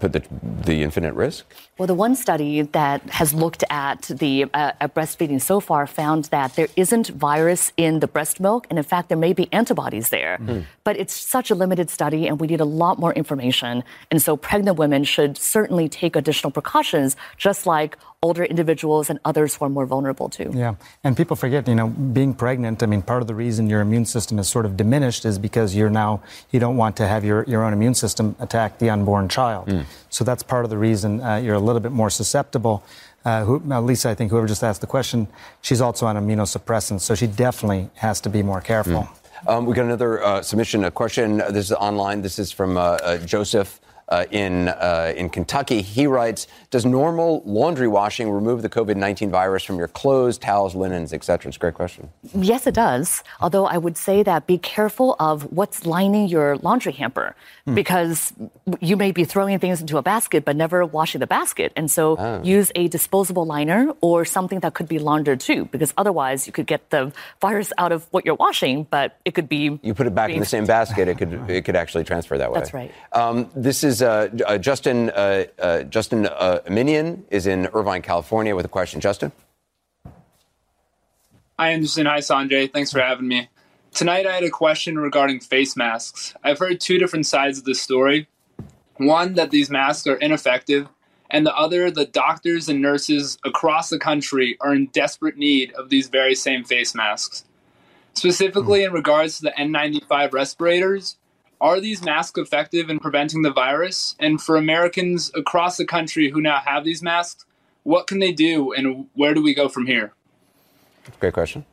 put the, the infant at risk? Well, the one study that has looked at the uh, at breastfeeding so far found that there isn't virus in the breast milk, and in fact, there may be antibodies there. Mm. But it's such a limited study, and we need a lot more information. And so, pregnant women should certainly take additional precautions, just like older individuals and others who are more vulnerable too. Yeah, and people forget, you know, being pregnant. I mean, part of the reason your immune system is sort of diminished is because you're now you don't want to have your your own immune system attack the unborn child. Mm. So that's part of the reason uh, you're a little bit more susceptible. Uh, who, Lisa, I think whoever just asked the question, she's also on immunosuppressants, so she definitely has to be more careful. Mm. Um, we got another uh, submission, a question. This is online. This is from uh, uh, Joseph uh, in, uh, in Kentucky. He writes Does normal laundry washing remove the COVID 19 virus from your clothes, towels, linens, etc.? It's a great question. Yes, it does. Although I would say that be careful of what's lining your laundry hamper hmm. because you may be throwing things into a basket but never washing the basket. And so oh. use a disposable liner or something that could be laundered too because otherwise you could get the virus out of what you're washing, but it could be. You put it back in the same basket, it could, it could actually transfer that way. That's right. Um, this is is uh, uh, Justin uh, uh Justin uh, Minion is in Irvine, California, with a question. Justin. Hi, Anderson. Hi, Sanjay. Thanks for having me. Tonight, I had a question regarding face masks. I've heard two different sides of the story. One, that these masks are ineffective, and the other, that doctors and nurses across the country are in desperate need of these very same face masks. Specifically, in regards to the N95 respirators, are these masks effective in preventing the virus? And for Americans across the country who now have these masks, what can they do and where do we go from here? Great question.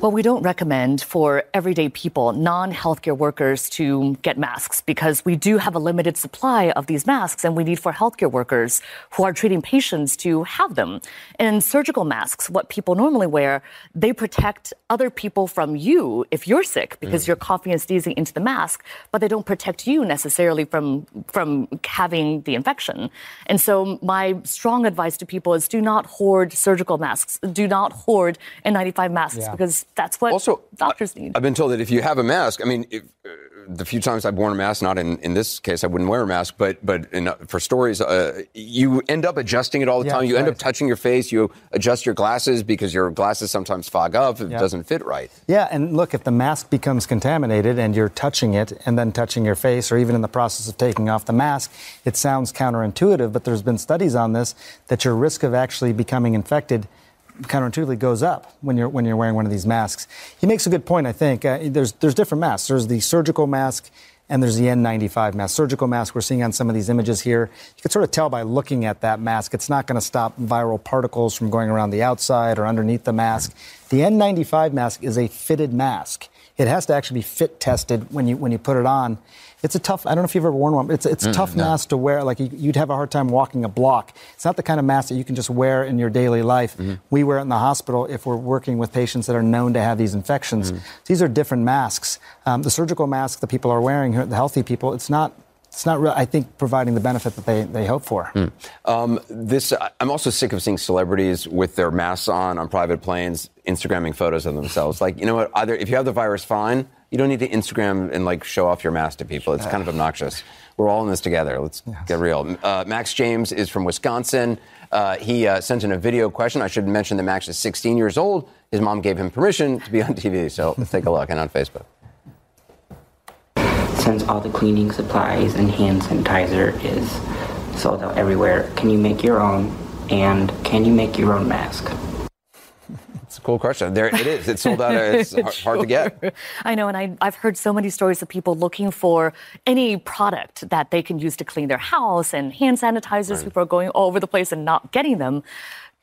Well, we don't recommend for everyday people, non healthcare workers, to get masks because we do have a limited supply of these masks and we need for healthcare workers who are treating patients to have them. And surgical masks, what people normally wear, they protect other people from you if you're sick because mm. you're coughing and sneezing into the mask, but they don't protect you necessarily from, from having the infection. And so my strong advice to people is do not hoard surgical masks, do not hoard N95 masks yeah. because that's what also, doctors need. I've been told that if you have a mask, I mean, if, uh, the few times I've worn a mask, not in, in this case, I wouldn't wear a mask, but but in, uh, for stories, uh, you end up adjusting it all the yeah, time. You right. end up touching your face. You adjust your glasses because your glasses sometimes fog up. It doesn't fit right. Yeah, and look, if the mask becomes contaminated and you're touching it and then touching your face, or even in the process of taking off the mask, it sounds counterintuitive, but there's been studies on this that your risk of actually becoming infected counterintuitively goes up when you're when you're wearing one of these masks. He makes a good point. I think uh, there's there's different masks. There's the surgical mask. And there's the N95 mask, surgical mask we're seeing on some of these images here. You can sort of tell by looking at that mask, it's not going to stop viral particles from going around the outside or underneath the mask. The N95 mask is a fitted mask. It has to actually be fit tested when you when you put it on. It's a tough. I don't know if you've ever worn one. It's it's a mm, tough no. mask to wear. Like you'd have a hard time walking a block. It's not the kind of mask that you can just wear in your daily life. Mm-hmm. We wear it in the hospital if we're working with patients that are known to have these infections. Mm-hmm. These are different masks. Um, the surgical mask that people are wearing, the healthy people, it's not it's not, really, I think, providing the benefit that they, they hope for. Mm. Um, this, I'm also sick of seeing celebrities with their masks on on private planes, Instagramming photos of themselves. like, you know what? Either if you have the virus, fine. You don't need to Instagram and like show off your mask to people. It's kind of obnoxious. We're all in this together. Let's get real. Uh, Max James is from Wisconsin. Uh, he uh, sent in a video question. I should mention that Max is 16 years old. His mom gave him permission to be on TV. So let's take a look and on Facebook. Since all the cleaning supplies and hand sanitizer is sold out everywhere, can you make your own? And can you make your own mask? It's a cool question. There it is. It's sold out. It's hard, hard to get. I know, and I, I've heard so many stories of people looking for any product that they can use to clean their house and hand sanitizers. People are going all over the place and not getting them.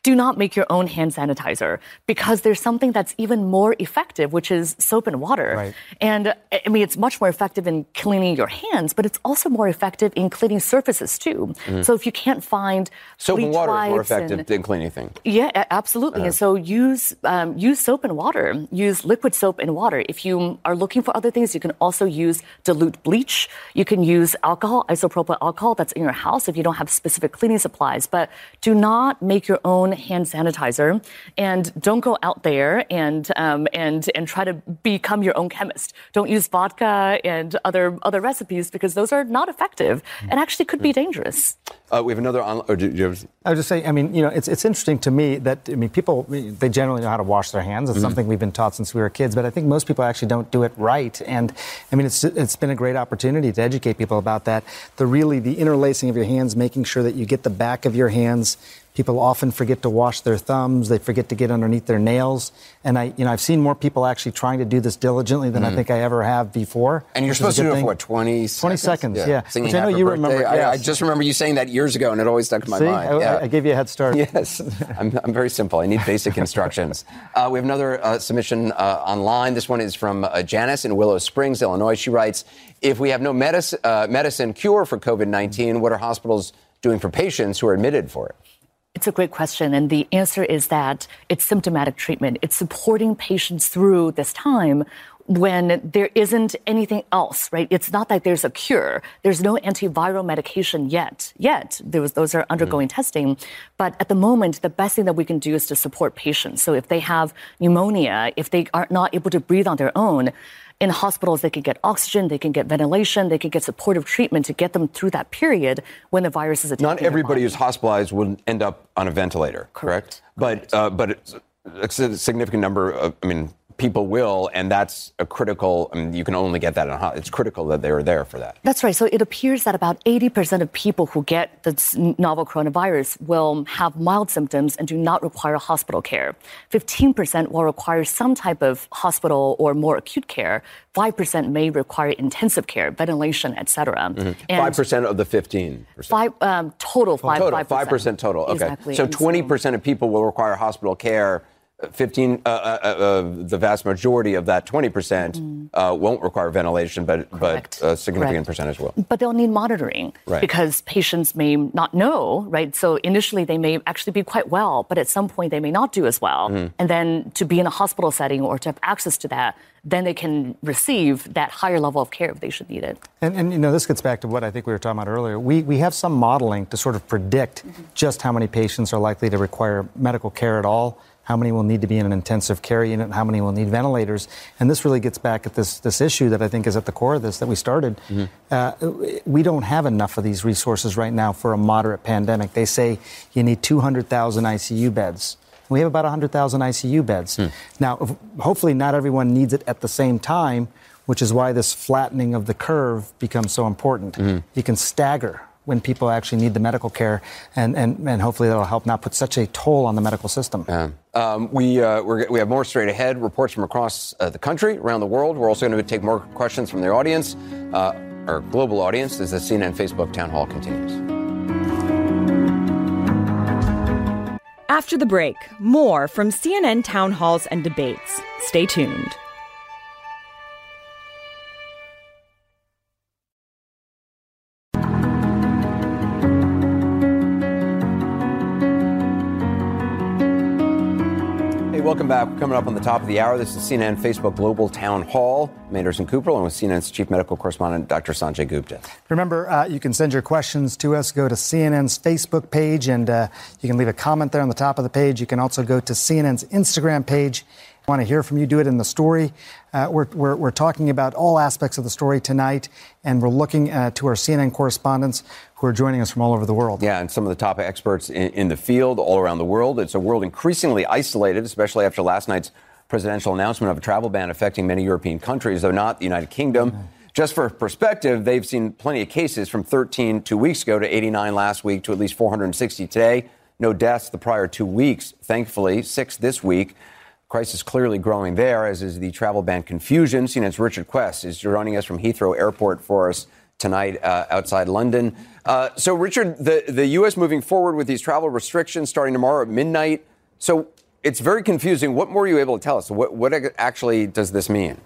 Do not make your own hand sanitizer because there's something that's even more effective, which is soap and water. Right. And I mean, it's much more effective in cleaning your hands, but it's also more effective in cleaning surfaces too. Mhm. So if you can't find Soap and water is more effective and- than cleaning things. yeah, absolutely. Uh-huh. And so use um, use soap and water. Use liquid soap and water. If you are looking for other things, you can also use dilute bleach. You can use alcohol, isopropyl alcohol that's in your house if you don't have specific cleaning supplies. But do not make your own hand sanitizer, and don't go out there and um, and and try to become your own chemist. Don't use vodka and other other recipes because those are not effective and actually could be dangerous. Uh, we have another on. Or do, do you have, I was just saying, I mean, you know, it's, it's interesting to me that, I mean, people, they generally know how to wash their hands. It's Mhm. something we've been taught since we were kids, but I think most people actually don't do it right. And, I mean, it's, it's been a great opportunity to educate people about that. The really, the interlacing of your hands, making sure that you get the back of your hands. People often forget to wash their thumbs. They forget to get underneath their nails. And I, you know, I've seen more people actually trying to do this diligently than I Mhm. think I ever have before. and you're which is a supposed to do it for what, 20 seconds? 20 seconds, yeah. Singing Which I know you Birthday. remember, I, I just remember you saying that years ago, and it always stuck in my See, mind. I, yeah. I gave you a head start. Yes, I'm, I'm very simple. I need basic instructions. Uh, we have another uh, submission uh, online. This one is from uh, Janice in Willow Springs, Illinois. She writes If we have no medic- uh, medicine cure for COVID 19, what are hospitals doing for patients who are admitted for it? It's a great question. And the answer is that it's symptomatic treatment. It's supporting patients through this time when there isn't anything else, right? It's not that there's a cure. There's no antiviral medication yet. Yet. There was, those are mm-hmm. undergoing testing. But at the moment, the best thing that we can do is to support patients. So if they have pneumonia, if they are not able to breathe on their own, in hospitals, they can get oxygen, they can get ventilation, they can get supportive treatment to get them through that period when the virus is attacking. Not everybody who's hospitalized will end up on a ventilator, correct? But uh, but a significant number of, I mean, people will, and that's a critical. I mean, you can only get that in a ho- It's critical that they are there for that. That's right. So it appears that about 80% of people who get this novel coronavirus will have mild symptoms and do not require hospital care. 15% will require some type of hospital or more acute care. 5% may require intensive care, ventilation, etc. Mhm. And Five percent of the fifteen percent. Five um, total five total, five five percent total. Okay, Exactly. so twenty percent of people will require hospital care. Uh, Fifteen, uh, uh, uh, the vast majority of that twenty percent uh, won't require ventilation, but but a significant Mm. Correct. percentage will. But they'll need monitoring Right. because patients may not know, right? So initially they may actually be quite well, but at some point they may not do as well. Mhm. And then to be in a hospital setting or to have access to that, then they can receive that higher level of care if they should need it. And, and you know, this gets back to what I think we were talking about earlier. We, we have some modeling to sort of predict just how many patients are likely to require medical care at all, how many will need to be in an intensive care unit, how many will need ventilators. And this really gets back at this, this issue that I think is at the core of this that we started. Mm-hmm. Uh, we don't have enough of these resources right now for a moderate pandemic. They say you need 200,000 ICU beds. We have about 100,000 ICU beds. Hmm. Now, if- hopefully, not everyone needs it at the same time, which is why this flattening of the curve becomes so important. Mm-hmm. You can stagger when people actually need the medical care, and, and, and hopefully that'll help not put such a toll on the medical system. Um, we, uh, we're, we have more straight ahead reports from across uh, the country, around the world. We're also going to take more questions from the audience, uh, our global audience, as the CNN Facebook town hall continues. After the break, more from CNN town halls and debates. Stay tuned. Back. Coming up on the top of the hour, this is CNN Facebook Global Town Hall. I'm Anderson Cooper, along with CNN's chief medical correspondent, Dr. Sanjay Gupta. Remember, uh, you can send your questions to us. Go to CNN's Facebook page and uh, you can leave a comment there on the top of the page. You can also go to CNN's Instagram page want to hear from you, do it in the story. Uh, we're, we're, we're, talking about all aspects of the story tonight, and we're looking uh, to our CNN correspondents who are joining us from all over the world. Yeah, and some of the top experts in, in the field all around the world. It's a world increasingly isolated, especially after last night's presidential announcement of a travel ban affecting many European countries, though not the United Kingdom. Mm-hmm. Just for perspective, they've seen plenty of cases from 13 two weeks ago to 89 last week to at least 460 today. No deaths the prior two weeks, thankfully, six this week. Crisis clearly growing there, as is the travel ban confusion. CNN's Richard Quest is joining us from Heathrow Airport for us tonight uh, outside London. Uh, so, Richard, the, the U.S. moving forward with these travel restrictions starting tomorrow at midnight. So, it's very confusing. What more are you able to tell us? What, what actually does this mean?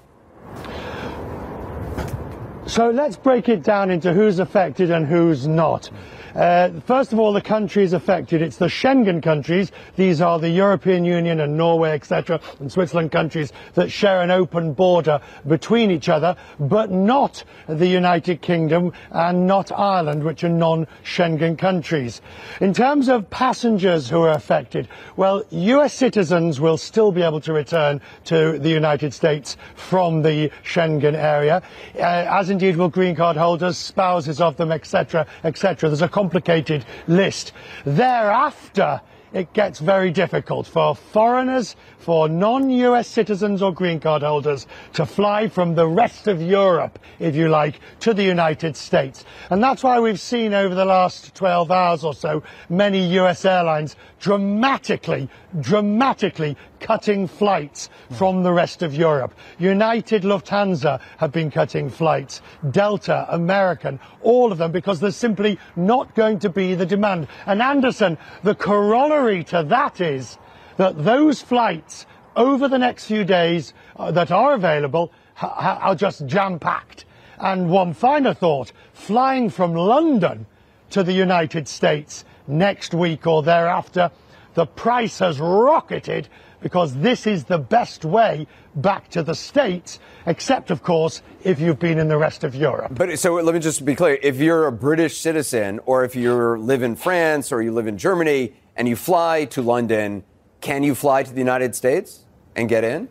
So let's break it down into who's affected and who's not. Uh, first of all, the countries affected, it's the Schengen countries. These are the European Union and Norway, etc., and Switzerland countries that share an open border between each other, but not the United Kingdom and not Ireland, which are non-Schengen countries. In terms of passengers who are affected, well, US citizens will still be able to return to the United States from the Schengen area, uh, as indeed will green card holders, spouses of them, etc., etc. There's a complicated list. Thereafter, it gets very difficult for foreigners, for non-US citizens or green card holders to fly from the rest of Europe, if you like, to the United States. And that's why we've seen over the last 12 hours or so many US airlines dramatically, dramatically cutting flights from the rest of Europe. United Lufthansa have been cutting flights, Delta, American, all of them because there's simply not going to be the demand. And Anderson, the corollary to that is that those flights over the next few days uh, that are available are just jam-packed. And one final thought, flying from London to the United States next week or thereafter, the price has rocketed because this is the best way back to the States, except, of course, if you've been in the rest of Europe. But so let me just be clear if you're a British citizen, or if you live in France, or you live in Germany, and you fly to London, can you fly to the United States and get in?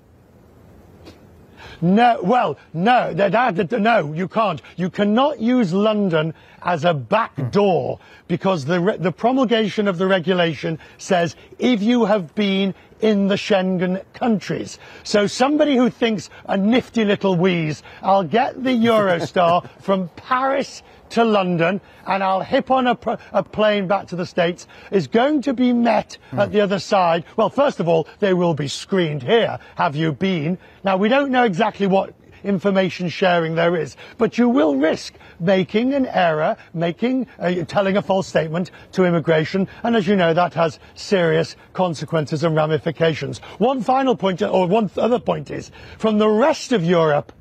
No, well, no, that, that, no, you can't. You cannot use London as a back hmm. door because the, the promulgation of the regulation says if you have been in the Schengen countries. So somebody who thinks a nifty little wheeze, I'll get the Eurostar from Paris to London and I'll hip on a, a, plane back to the States is going to be met mm. at the other side. Well, first of all, they will be screened here. Have you been? Now, we don't know exactly what information sharing there is. But you will risk making an error, making, uh, telling a false statement to immigration, and as you know, that has serious consequences and ramifications. One final point, or one other point is, from the rest of Europe,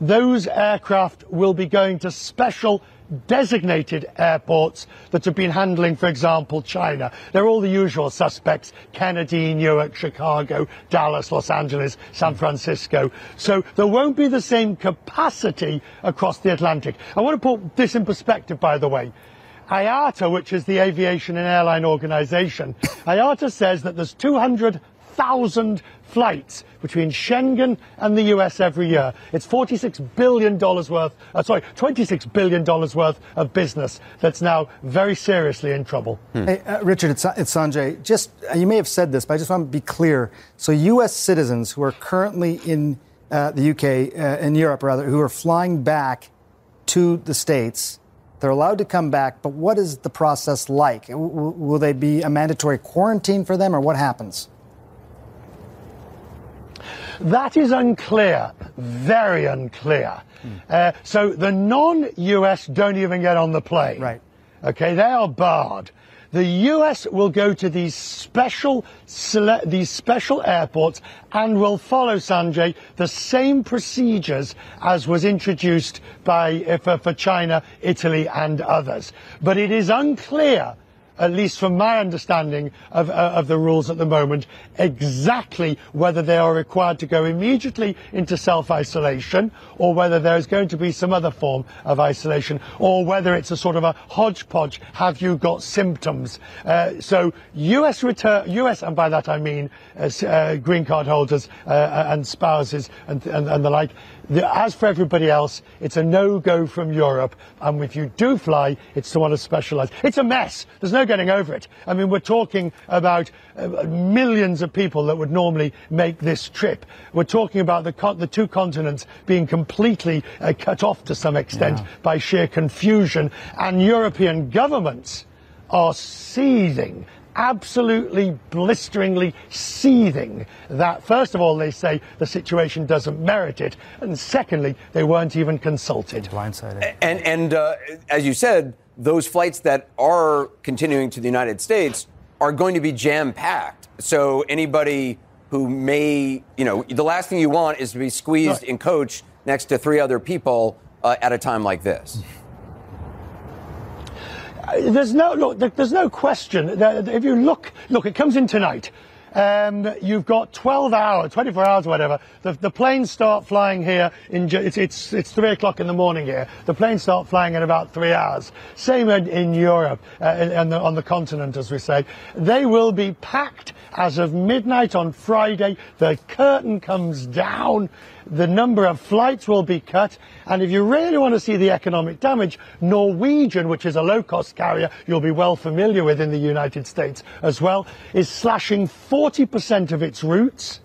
those aircraft will be going to special designated airports that have been handling, for example, China. They're all the usual suspects Kennedy, Newark, Chicago, Dallas, Los Angeles, San hmm. Francisco. So there won't be the same capacity across the Atlantic. I want to put this in perspective, by the way. IATA, which is the aviation and airline organization, IATA says that there's 200,000 flights between Schengen and the US every year. It's $46 billion worth, uh, sorry, $26 billion worth of business that's now very seriously in trouble. Hmm. Hey, uh, Richard, it's, it's Sanjay. Just, uh, you may have said this, but I just want to be clear. So US citizens who are currently in uh, the UK, uh, in Europe rather, who are flying back to the States, they're allowed to come back, but what is the process like? W- will they be a mandatory quarantine for them, or what happens? That is unclear, very unclear. Mm. Uh, so the non-US don't even get on the plane. Right. Okay, they are barred. The US will go to these special these special airports and will follow Sanjay the same procedures as was introduced by uh, for, for China, Italy, and others. But it is unclear at least from my understanding of, uh, of the rules at the moment, exactly whether they are required to go immediately into self-isolation or whether there is going to be some other form of isolation or whether it's a sort of a hodgepodge, have you got symptoms? Uh, so US return, US, and by that I mean uh, uh, green card holders uh, and spouses and, and, and the like, as for everybody else, it's a no-go from Europe. And if you do fly, it's to one of specialised. It's a mess. There's no getting over it. I mean, we're talking about uh, millions of people that would normally make this trip. We're talking about the, the two continents being completely uh, cut off to some extent yeah. by sheer confusion. And European governments are seething absolutely blisteringly seething that, first of all, they say the situation doesn't merit it, and secondly, they weren't even consulted. Blindsided. And, and uh, as you said, those flights that are continuing to the United States are going to be jam packed. So anybody who may, you know, the last thing you want is to be squeezed right. in coach next to three other people uh, at a time like this. There's no look. There's no question. If you look, look, it comes in tonight. Um, you've got 12 hours, 24 hours, whatever. The, the planes start flying here in it's, it's it's three o'clock in the morning here. The planes start flying in about three hours. Same in, in Europe uh, and on the continent, as we say. They will be packed as of midnight on Friday. The curtain comes down the number of flights will be cut. And if you really want to see the economic damage, Norwegian, which is a low cost carrier you'll be well familiar with in the United States as well, is slashing 40% of its routes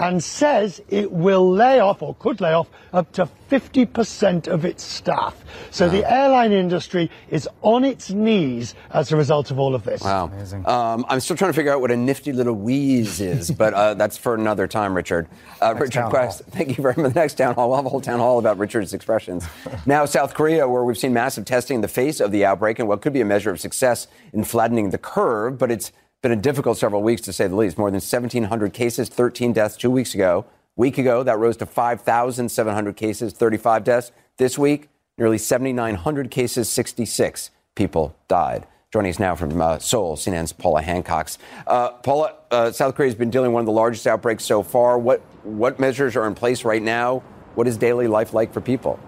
and says it will lay off or could lay off up to 50% of its staff. So wow. the airline industry is on its knees as a result of all of this. Wow. Amazing. Um, I'm still trying to figure out what a nifty little wheeze is, but uh, that's for another time, Richard. Uh, Richard Quest, thank you very much. The next town hall, we'll have a whole town hall about Richard's expressions. now, South Korea, where we've seen massive testing in the face of the outbreak and what could be a measure of success in flattening the curve, but it's been a difficult several weeks to say the least. More than 1,700 cases, 13 deaths two weeks ago. Week ago, that rose to 5,700 cases, 35 deaths. This week, nearly 7,900 cases, 66 people died. Joining us now from uh, Seoul, CNN's Paula Hancocks. Uh, Paula, uh, South Korea has been dealing with one of the largest outbreaks so far. What what measures are in place right now? What is daily life like for people?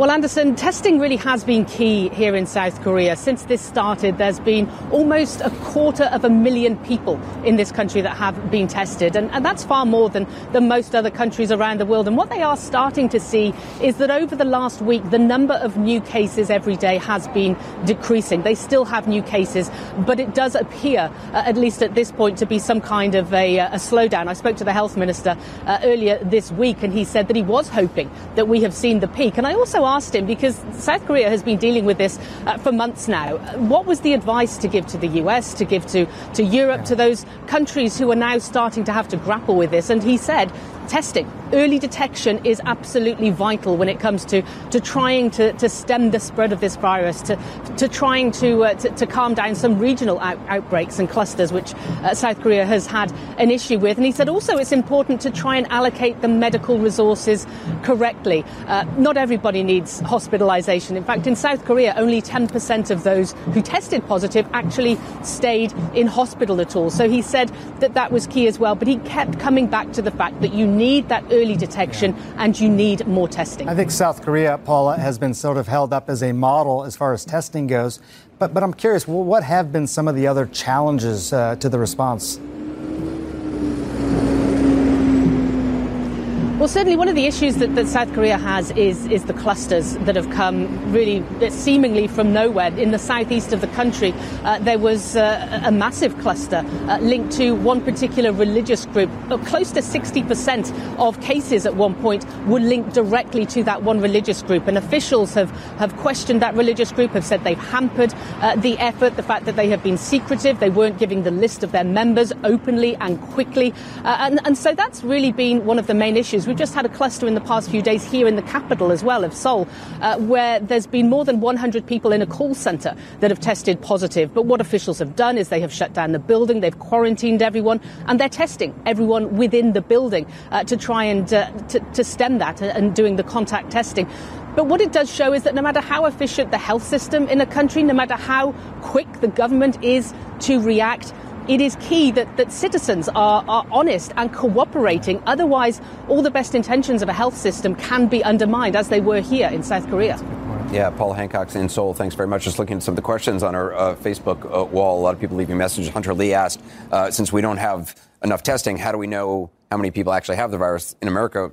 Well, Anderson, testing really has been key here in South Korea. Since this started, there's been almost a quarter of a million people in this country that have been tested. And, and that's far more than, than most other countries around the world. And what they are starting to see is that over the last week, the number of new cases every day has been decreasing. They still have new cases, but it does appear, uh, at least at this point, to be some kind of a, a slowdown. I spoke to the health minister uh, earlier this week, and he said that he was hoping that we have seen the peak. And I also asked him because South Korea has been dealing with this uh, for months now. What was the advice to give to the US, to give to, to Europe, to those countries who are now starting to have to grapple with this? And he said testing. Early detection is absolutely vital when it comes to, to trying to, to stem the spread of this virus, to, to trying to, uh, to, to, calm down some regional out, outbreaks and clusters, which uh, South Korea has had an issue with. And he said also it's important to try and allocate the medical resources correctly. Uh, not everybody needs hospitalization. In fact, in South Korea, only 10% of those who tested positive actually stayed in hospital at all. So he said that that was key as well. But he kept coming back to the fact that you need that early detection and you need more testing. I think South Korea, Paula, has been sort of held up as a model as far as testing goes. But, but I'm curious, what have been some of the other challenges uh, to the response? Well, certainly one of the issues that, that South Korea has is, is the clusters that have come really seemingly from nowhere. In the southeast of the country, uh, there was uh, a massive cluster uh, linked to one particular religious group. close to 60% of cases at one point were linked directly to that one religious group. And officials have, have questioned that religious group, have said they've hampered uh, the effort, the fact that they have been secretive, they weren't giving the list of their members openly and quickly. Uh, and, and so that's really been one of the main issues. We've just had a cluster in the past few days here in the capital as well of Seoul, uh, where there's been more than 100 people in a call centre that have tested positive. But what officials have done is they have shut down the building, they've quarantined everyone, and they're testing everyone within the building uh, to try and uh, to, to, stem that and doing the contact testing. But what it does show is that no matter how efficient the health system in a country, no matter how quick the government is to react, it is key that, that citizens are, are honest and cooperating. Otherwise, all the best intentions of a health system can be undermined, as they were here in South Korea. Yeah, Paula Hancocks in Seoul. Thanks very much. Just looking at some of the questions on our uh, Facebook uh, wall, a lot of people leaving messages. Hunter Lee asked, uh, since we don't have enough testing, how do we know how many people actually have the virus in America?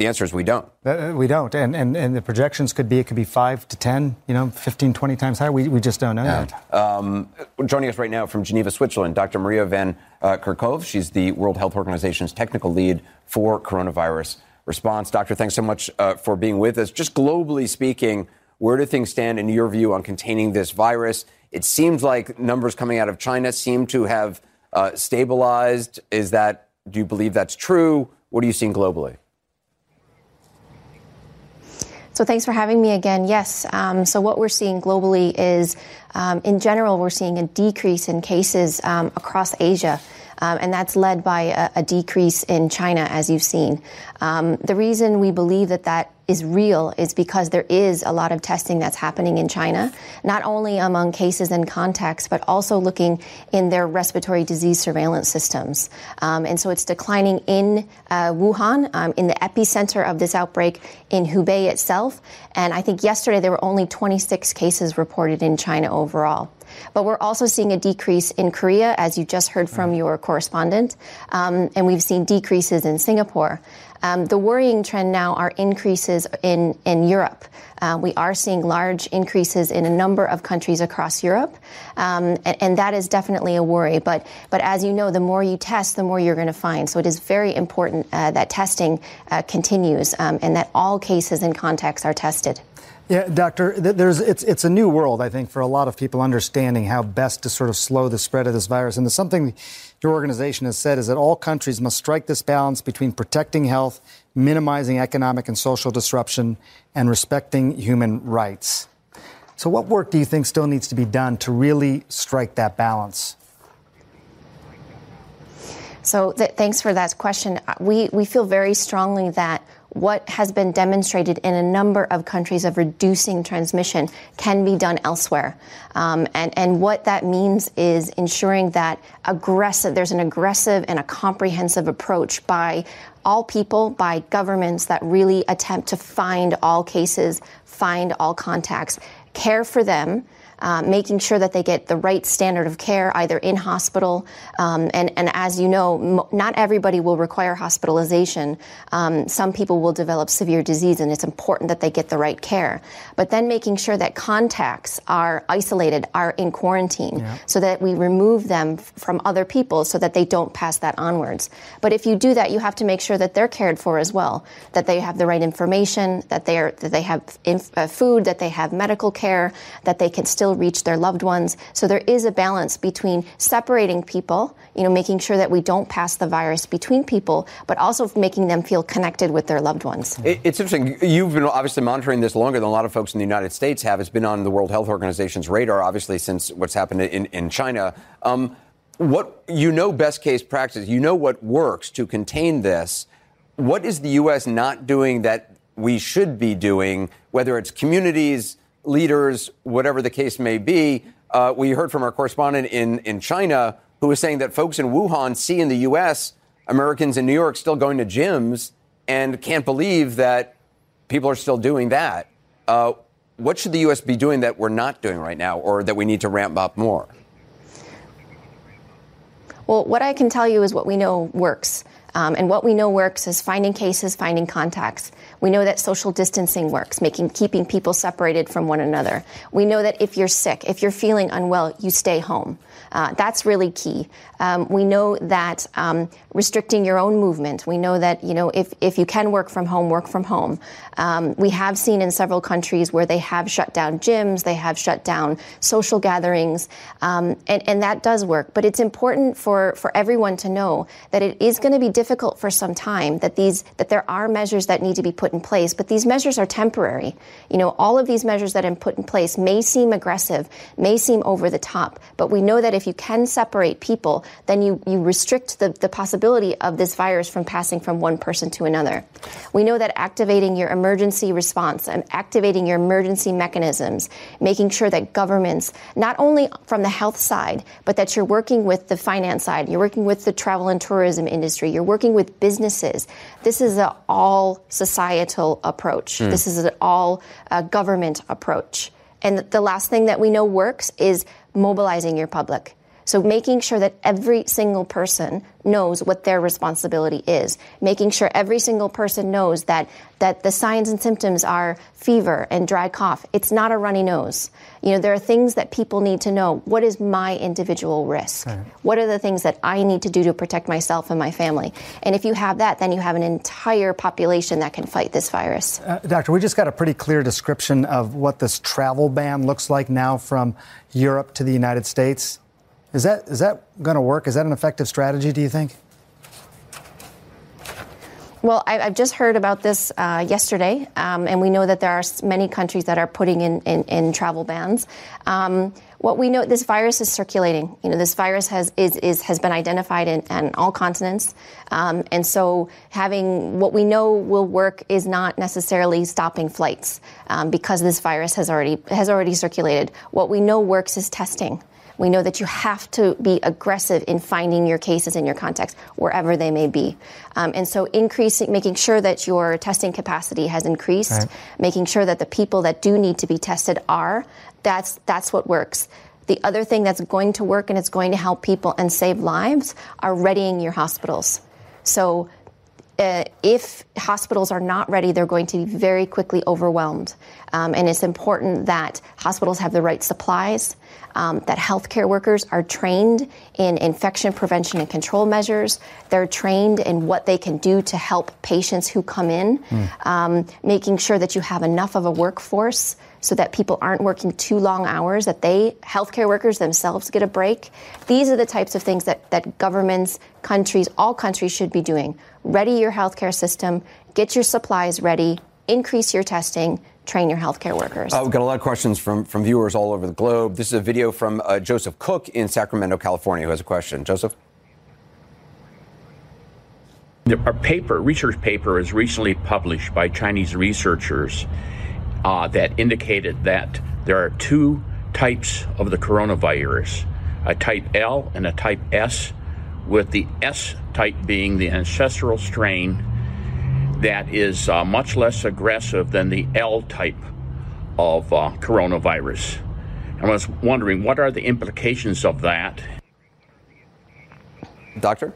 The answer is we don't. Uh, we don't. And, and, and the projections could be it could be 5 to 10, you know, 15, 20 times higher. We, we just don't know yeah. yet. Um, joining us right now from Geneva, Switzerland, Dr. Maria Van uh, Kerkhove. She's the World Health Organization's technical lead for coronavirus response. Doctor, thanks so much uh, for being with us. Just globally speaking, where do things stand in your view on containing this virus? It seems like numbers coming out of China seem to have uh, stabilized. Is that, do you believe that's true? What are you seeing globally? So thanks for having me again. Yes. Um, so what we're seeing globally is, um, in general, we're seeing a decrease in cases um, across Asia. Um, and that's led by a, a, decrease in China, as you've seen. Um, the reason we believe that that is real is because there is a lot of testing that's happening in China, not only among cases and contacts, but also looking in their respiratory disease surveillance systems. Um, and so it's declining in uh, Wuhan, um, in the epicenter of this outbreak in Hubei itself. And I think yesterday there were only 26 cases reported in China overall. But we're also seeing a decrease in Korea, as you just heard from your correspondent, um, and we've seen decreases in Singapore. Um, the worrying trend now are increases in, in Europe. Uh, we are seeing large increases in a number of countries across Europe, um, and, and, that is definitely a worry. But, but as you know, the more you test, the more you're going to find. So it is very important uh, that testing uh, continues um, and that all cases and contacts are tested. Yeah, doctor, there's it's it's a new world, I think, for a lot of people understanding how best to sort of slow the spread of this virus. And something your organization has said is that all countries must strike this balance between protecting health, minimizing economic and social disruption, and respecting human rights. So, what work do you think still needs to be done to really strike that balance? So, th- thanks for that question. We we feel very strongly that what has been demonstrated in a number of countries of reducing transmission can be done elsewhere. Um, and, and what that means is ensuring that aggressive, there's an aggressive and a comprehensive approach by all people, by governments that really attempt to find all cases, find all contacts, care for them, uh, making sure that they get the right standard of care either in hospital. Um, and, and as you know, not everybody will require hospitalization. Um, some people will develop severe disease, and it's important that they get the right care. But then making sure that contacts are isolated, are in quarantine, yeah. so that we remove them from other people so that they don't pass that onwards. But if you do that, you have to make sure that they're cared for as well, that they have the right information, that they are that they have inf- uh, food, that they have medical care, that they can still still reach their loved ones. So there is a balance between separating people, you know, making sure that we don't pass the virus between people, but also making them feel connected with their loved ones. It's interesting. You've been obviously monitoring this longer than a lot of folks in the United States have. It's been on the World Health Organization's radar, obviously, since what's happened in, in China. Um, what you know, best case practice, you know what works to contain this. What is the U.S. not doing that we should be doing, whether it's communities, leaders, whatever the case may be. Uh, we heard from our correspondent in, in China who was saying that folks in Wuhan see in the U.S. Americans in New York still going to gyms and can't believe that people are still doing that. Uh, what should the U.S. be doing that we're not doing right now or that we need to ramp up more? Well, what I can tell you is what we know works. Um, and what we know works is finding cases, finding contacts. We know that social distancing works, making keeping people separated from one another. We know that if you're sick, if you're feeling unwell, you stay home. Uh, that's really key. Um, we know that um, restricting your own movement. We know that you know if, if you can work from home, work from home. Um, we have seen in several countries where they have shut down gyms, they have shut down social gatherings, um, and, and that does work. But it's important for for everyone to know that it is going to be difficult for some time that these that there are measures that need to be put in place, but these measures are temporary. You know, all of these measures that are put in place may seem aggressive, may seem over the top, but we know that if you can separate people, then you, you restrict the, the possibility of this virus from passing from one person to another. We know that activating your emergency response and activating your emergency mechanisms, making sure that governments, not only from the health side, but that you're working with the finance side, you're working with the travel and tourism industry, you're working with businesses. This is an all societal approach. Mm. This is an all uh, government approach. And the last thing that we know works is mobilizing your public. So making sure that every single person knows what their responsibility is, making sure every single person knows that that the signs and symptoms are fever and dry cough. It's not a runny nose. You know, there are things that people need to know. What is my individual risk? Right. What are the things that I need to do to protect myself and my family? And if you have that, then you have an entire population that can fight this virus. Uh, doctor, we just got a pretty clear description of what this travel ban looks like now from Europe to the United States. Is that is that going to work? Is that an effective strategy? Do you think? Well, I, have just heard about this uh, yesterday, um, and we know that there are many countries that are putting in, in, in travel bans. Um, what we know, this virus is circulating. You know, this virus has is, is has been identified in, in all continents, um, and so having what we know will work is not necessarily stopping flights um, because this virus has already has already circulated. What we know works is testing. We know that you have to be aggressive in finding your cases in your context, wherever they may be. Um, and so, increasing, making sure that your testing capacity has increased, right. making sure that the people that do need to be tested are, that's, that's what works. The other thing that's going to work and it's going to help people and save lives are readying your hospitals. So, uh, if hospitals are not ready, they're going to be very quickly overwhelmed. Um, and it's important that hospitals have the right supplies, um, that healthcare workers are trained in infection prevention and control measures. They're trained in what they can do to help patients who come in, mm. um, making sure that you have enough of a workforce so that people aren't working too long hours, that they, healthcare workers themselves, get a break. These are the types of things that, that governments, countries, all countries should be doing. Ready your healthcare system, get your supplies ready, increase your testing, train your healthcare workers. Uh, we've got a lot of questions from, from viewers all over the globe. This is a video from uh, Joseph Cook in Sacramento, California, who has a question. Joseph? A paper, research paper, was recently published by Chinese researchers uh, that indicated that there are two types of the coronavirus a type L and a type S, with the S type being the ancestral strain that is uh, much less aggressive than the L type of uh, coronavirus. I was wondering what are the implications of that? Doctor?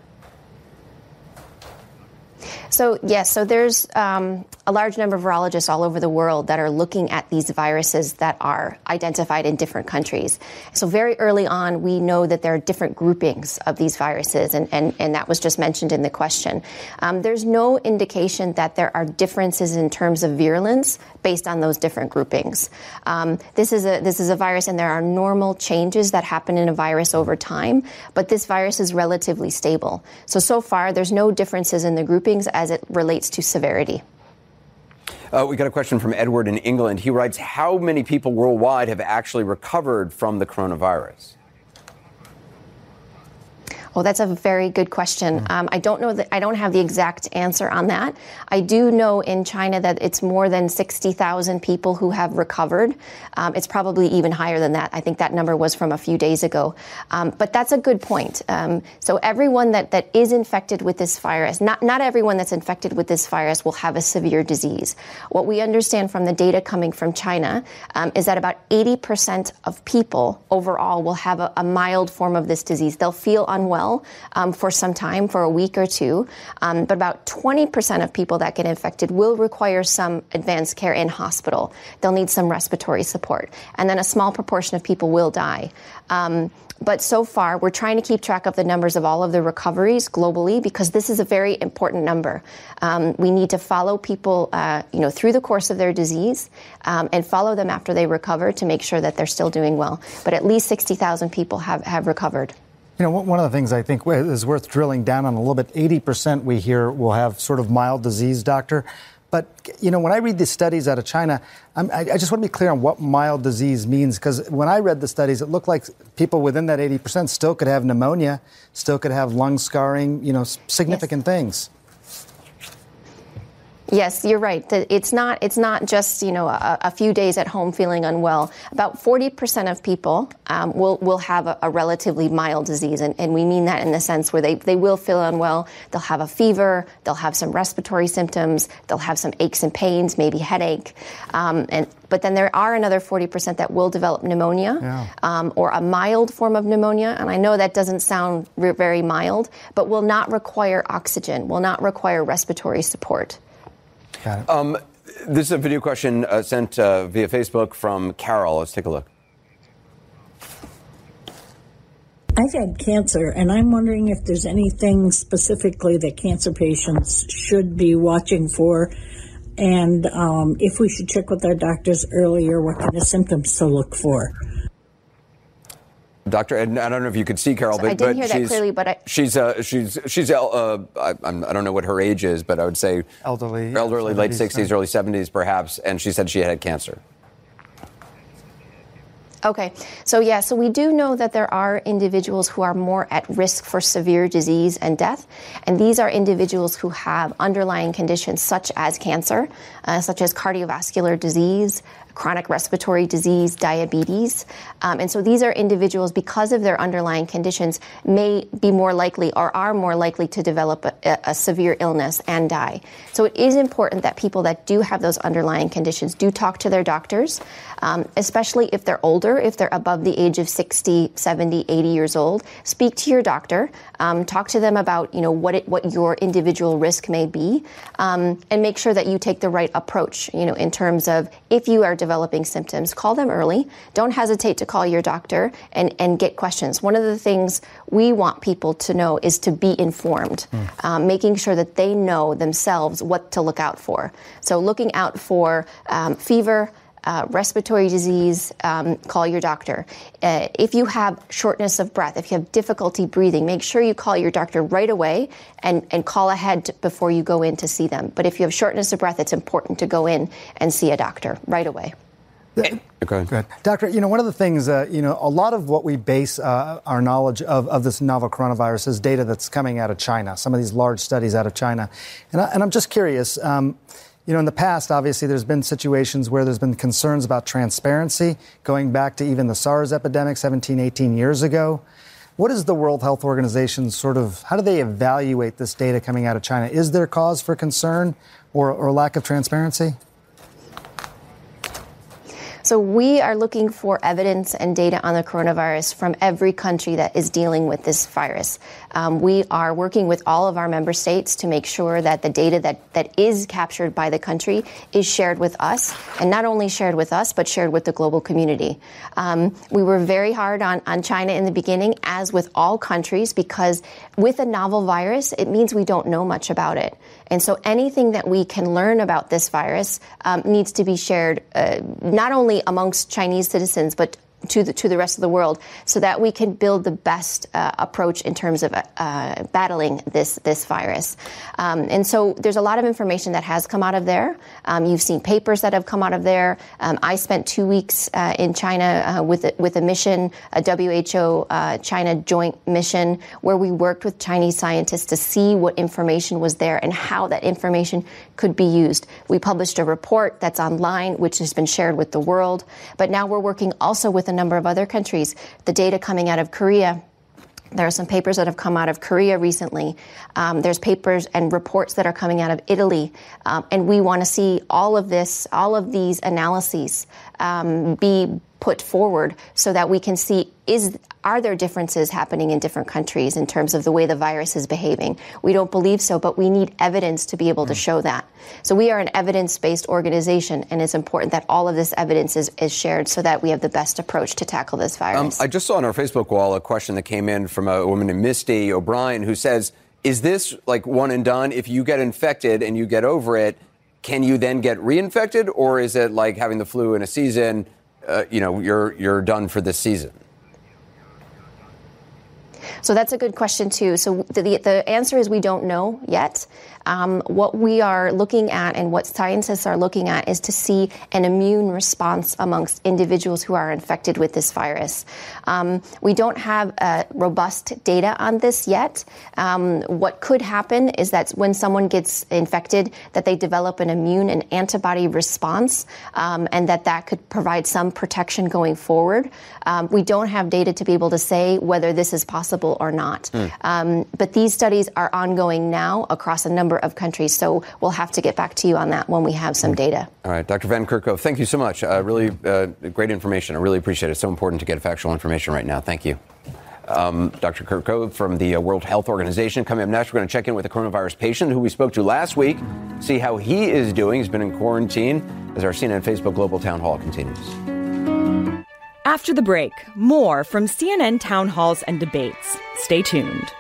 So, yes, so there's um, a large number of virologists all over the world that are looking at these viruses that are identified in different countries. So, very early on, we know that there are different groupings of these viruses, and, and, and that was just mentioned in the question. Um, there's no indication that there are differences in terms of virulence based on those different groupings. Um, this, is a, this is a virus, and there are normal changes that happen in a virus over time, but this virus is relatively stable. So, so far, there's no differences in the as it relates to severity. Uh, we got a question from Edward in England. He writes How many people worldwide have actually recovered from the coronavirus? Well, that's a very good question. Hmm. Um, I don't know that I don't have the exact answer on that. I do know in China that it's more than 60,000 people who have recovered. Um, it's probably even higher than that. I think that number was from a few days ago. Um, but that's a good point. Um, so everyone that, that is infected with this virus, not, not everyone that's infected with this virus will have a severe disease. What we understand from the data coming from China um, is that about 80% of people overall will have a, a mild form of this disease. They'll feel unwell well um, for some time, for a week or two. Um, but about 20% of people that get infected will require some advanced care in hospital. They'll need some respiratory support. And then a small proportion of people will die. Um, but so far, we're trying to keep track of the numbers of all of the recoveries globally because this is a very important number. Um, we need to follow people, uh, you know, through the course of their disease um, and follow them after they recover to make sure that they're still doing well. But at least 60,000 people have, have recovered. You know, one of the things I think is worth drilling down on a little bit 80% we hear will have sort of mild disease, doctor. But, you know, when I read the studies out of China, I'm, i just want to be clear on what mild disease means because when I read the studies, it looked like people within that 80% still could have pneumonia, still could have lung scarring, you know, significant yes. things. Yes, you're right. It's not. It's not just you know a, a few days at home feeling unwell. About 40% of people um, will will have a, a, relatively mild disease, and, and we mean that in the sense where they, they will feel unwell. They'll have a fever. They'll have some respiratory symptoms. They'll have some aches and pains, maybe headache, um, and but then there are another 40% that will develop pneumonia yeah. um, or a mild form of pneumonia. And I know that doesn't sound re- very mild, but will not require oxygen, will not require respiratory support. Got it. Um, this is a video question uh, sent uh, via Facebook from Carol. Let's take a look. I've had cancer, and I'm wondering if there's anything specifically that cancer patients should be watching for, and um, if we should check with our doctors earlier what kind of symptoms to look for. Doctor, and I don't know if you could see Carol, but, I didn't but hear that clearly, but I, she's uh, she's she's uh, I, I, don't know what her age is, but I would say elderly, elderly, 70s, late 60s, early 70s, perhaps. And she said she had cancer. Okay, so yeah, so we do know that there are individuals who are more at risk for severe disease and death, and these are individuals who have underlying conditions such as cancer, uh, such as cardiovascular disease, chronic respiratory disease, diabetes. Um, and so these are individuals, because of their underlying conditions, may be more likely or are more likely to develop a, a, severe illness and die. So it is important that people that do have those underlying conditions do talk to their doctors, um, especially if they're older, if they're above the age of 60, 70, 80 years old. Speak to your doctor. Um, talk to them about you know what it, what your individual risk may be, um, and make sure that you take the right approach. You know in terms of if you are developing symptoms, call them early. Don't hesitate to call your doctor and, and get questions. One of the things we want people to know is to be informed, mm. um, making sure that they know themselves what to look out for. So, looking out for um, fever, uh, respiratory disease, um, call your doctor. Uh, if you have shortness of breath, if you have difficulty breathing, make sure you call your doctor right away and, and call ahead before you go in to see them. But if you have shortness of breath, it's important to go in and see a doctor right away. Okay. Good. Doctor, you know, one of the things, uh, you know, a lot of what we base uh, our knowledge of, of this novel coronavirus is data that's coming out of China, some of these large studies out of China. And, I, am just curious, um, you know, in the past, obviously, there's been situations where there's been concerns about transparency, going back to even the SARS epidemic 17, 18 years ago. What is the World Health Organization sort of, how do they evaluate this data coming out of China? Is there cause for concern or, or lack of transparency? So we are looking for evidence and data on the coronavirus from every country that is dealing with this virus. Um, we are working with all of our member states to make sure that the data that, that is captured by the country is shared with us, and not only shared with us, but shared with the global community. Um, we were very hard on, on China in the beginning, as with all countries, because with a novel virus, it means we don't know much about it. And so anything that we can learn about this virus um, needs to be shared uh, not only amongst Chinese citizens, but to the to the rest of the world, so that we can build the best uh, approach in terms of uh, battling this this virus. Um, and so there's a lot of information that has come out of there. Um, you've seen papers that have come out of there. Um, I spent two weeks uh, in China uh, with a, with a mission, a WHO uh, China joint mission, where we worked with Chinese scientists to see what information was there and how that information could be used. We published a report that's online, which has been shared with the world. But now we're working also with a number of other countries. The data coming out of Korea there are some papers that have come out of Korea recently. Um, there's papers and reports that are coming out of Italy. Um, and we want to see all of this, all of these analyses um, be put forward so that we can see is are there differences happening in different countries in terms of the way the virus is behaving? We don't believe so, but we need evidence to be able to hmm. show that. So we are an evidence-based organization, and it's important that all of this evidence is, is shared so that we have the best approach to tackle this virus. Um, I just saw on our Facebook wall a question that came in from a woman named Misty O'Brien who says, "Is this like one and done? If you get infected and you get over it, can you then get reinfected, or is it like having the flu in a season?" Uh, you know, you're you're done for this season? So that's a good question too. So the, the, the answer is we don't know yet. Um, what we are looking at and what scientists are looking at is to see an immune response amongst individuals who are infected with this virus. Um, we don't have uh, robust data on this yet. Um, what could happen is that when someone gets infected, that they develop an immune and antibody response, um, and that that could provide some protection going forward. Um, we don't have data to be able to say whether this is possible or not. Mm. but these studies are ongoing now across a number number of countries. So we'll have to get back to you on that when we have some data. All right, Dr. Van Kerkhove, thank you so much. Uh, really uh, great information. I really appreciate it. It's so important to get factual information right now. Thank you. Um, Dr. Kerkhove from the uh, World Health Organization. Coming up next, we're going to check in with a coronavirus patient who we spoke to last week, see how he is doing. He's been in quarantine as our CNN Facebook Global Town Hall continues. After the break, more from CNN town halls and debates. Stay tuned.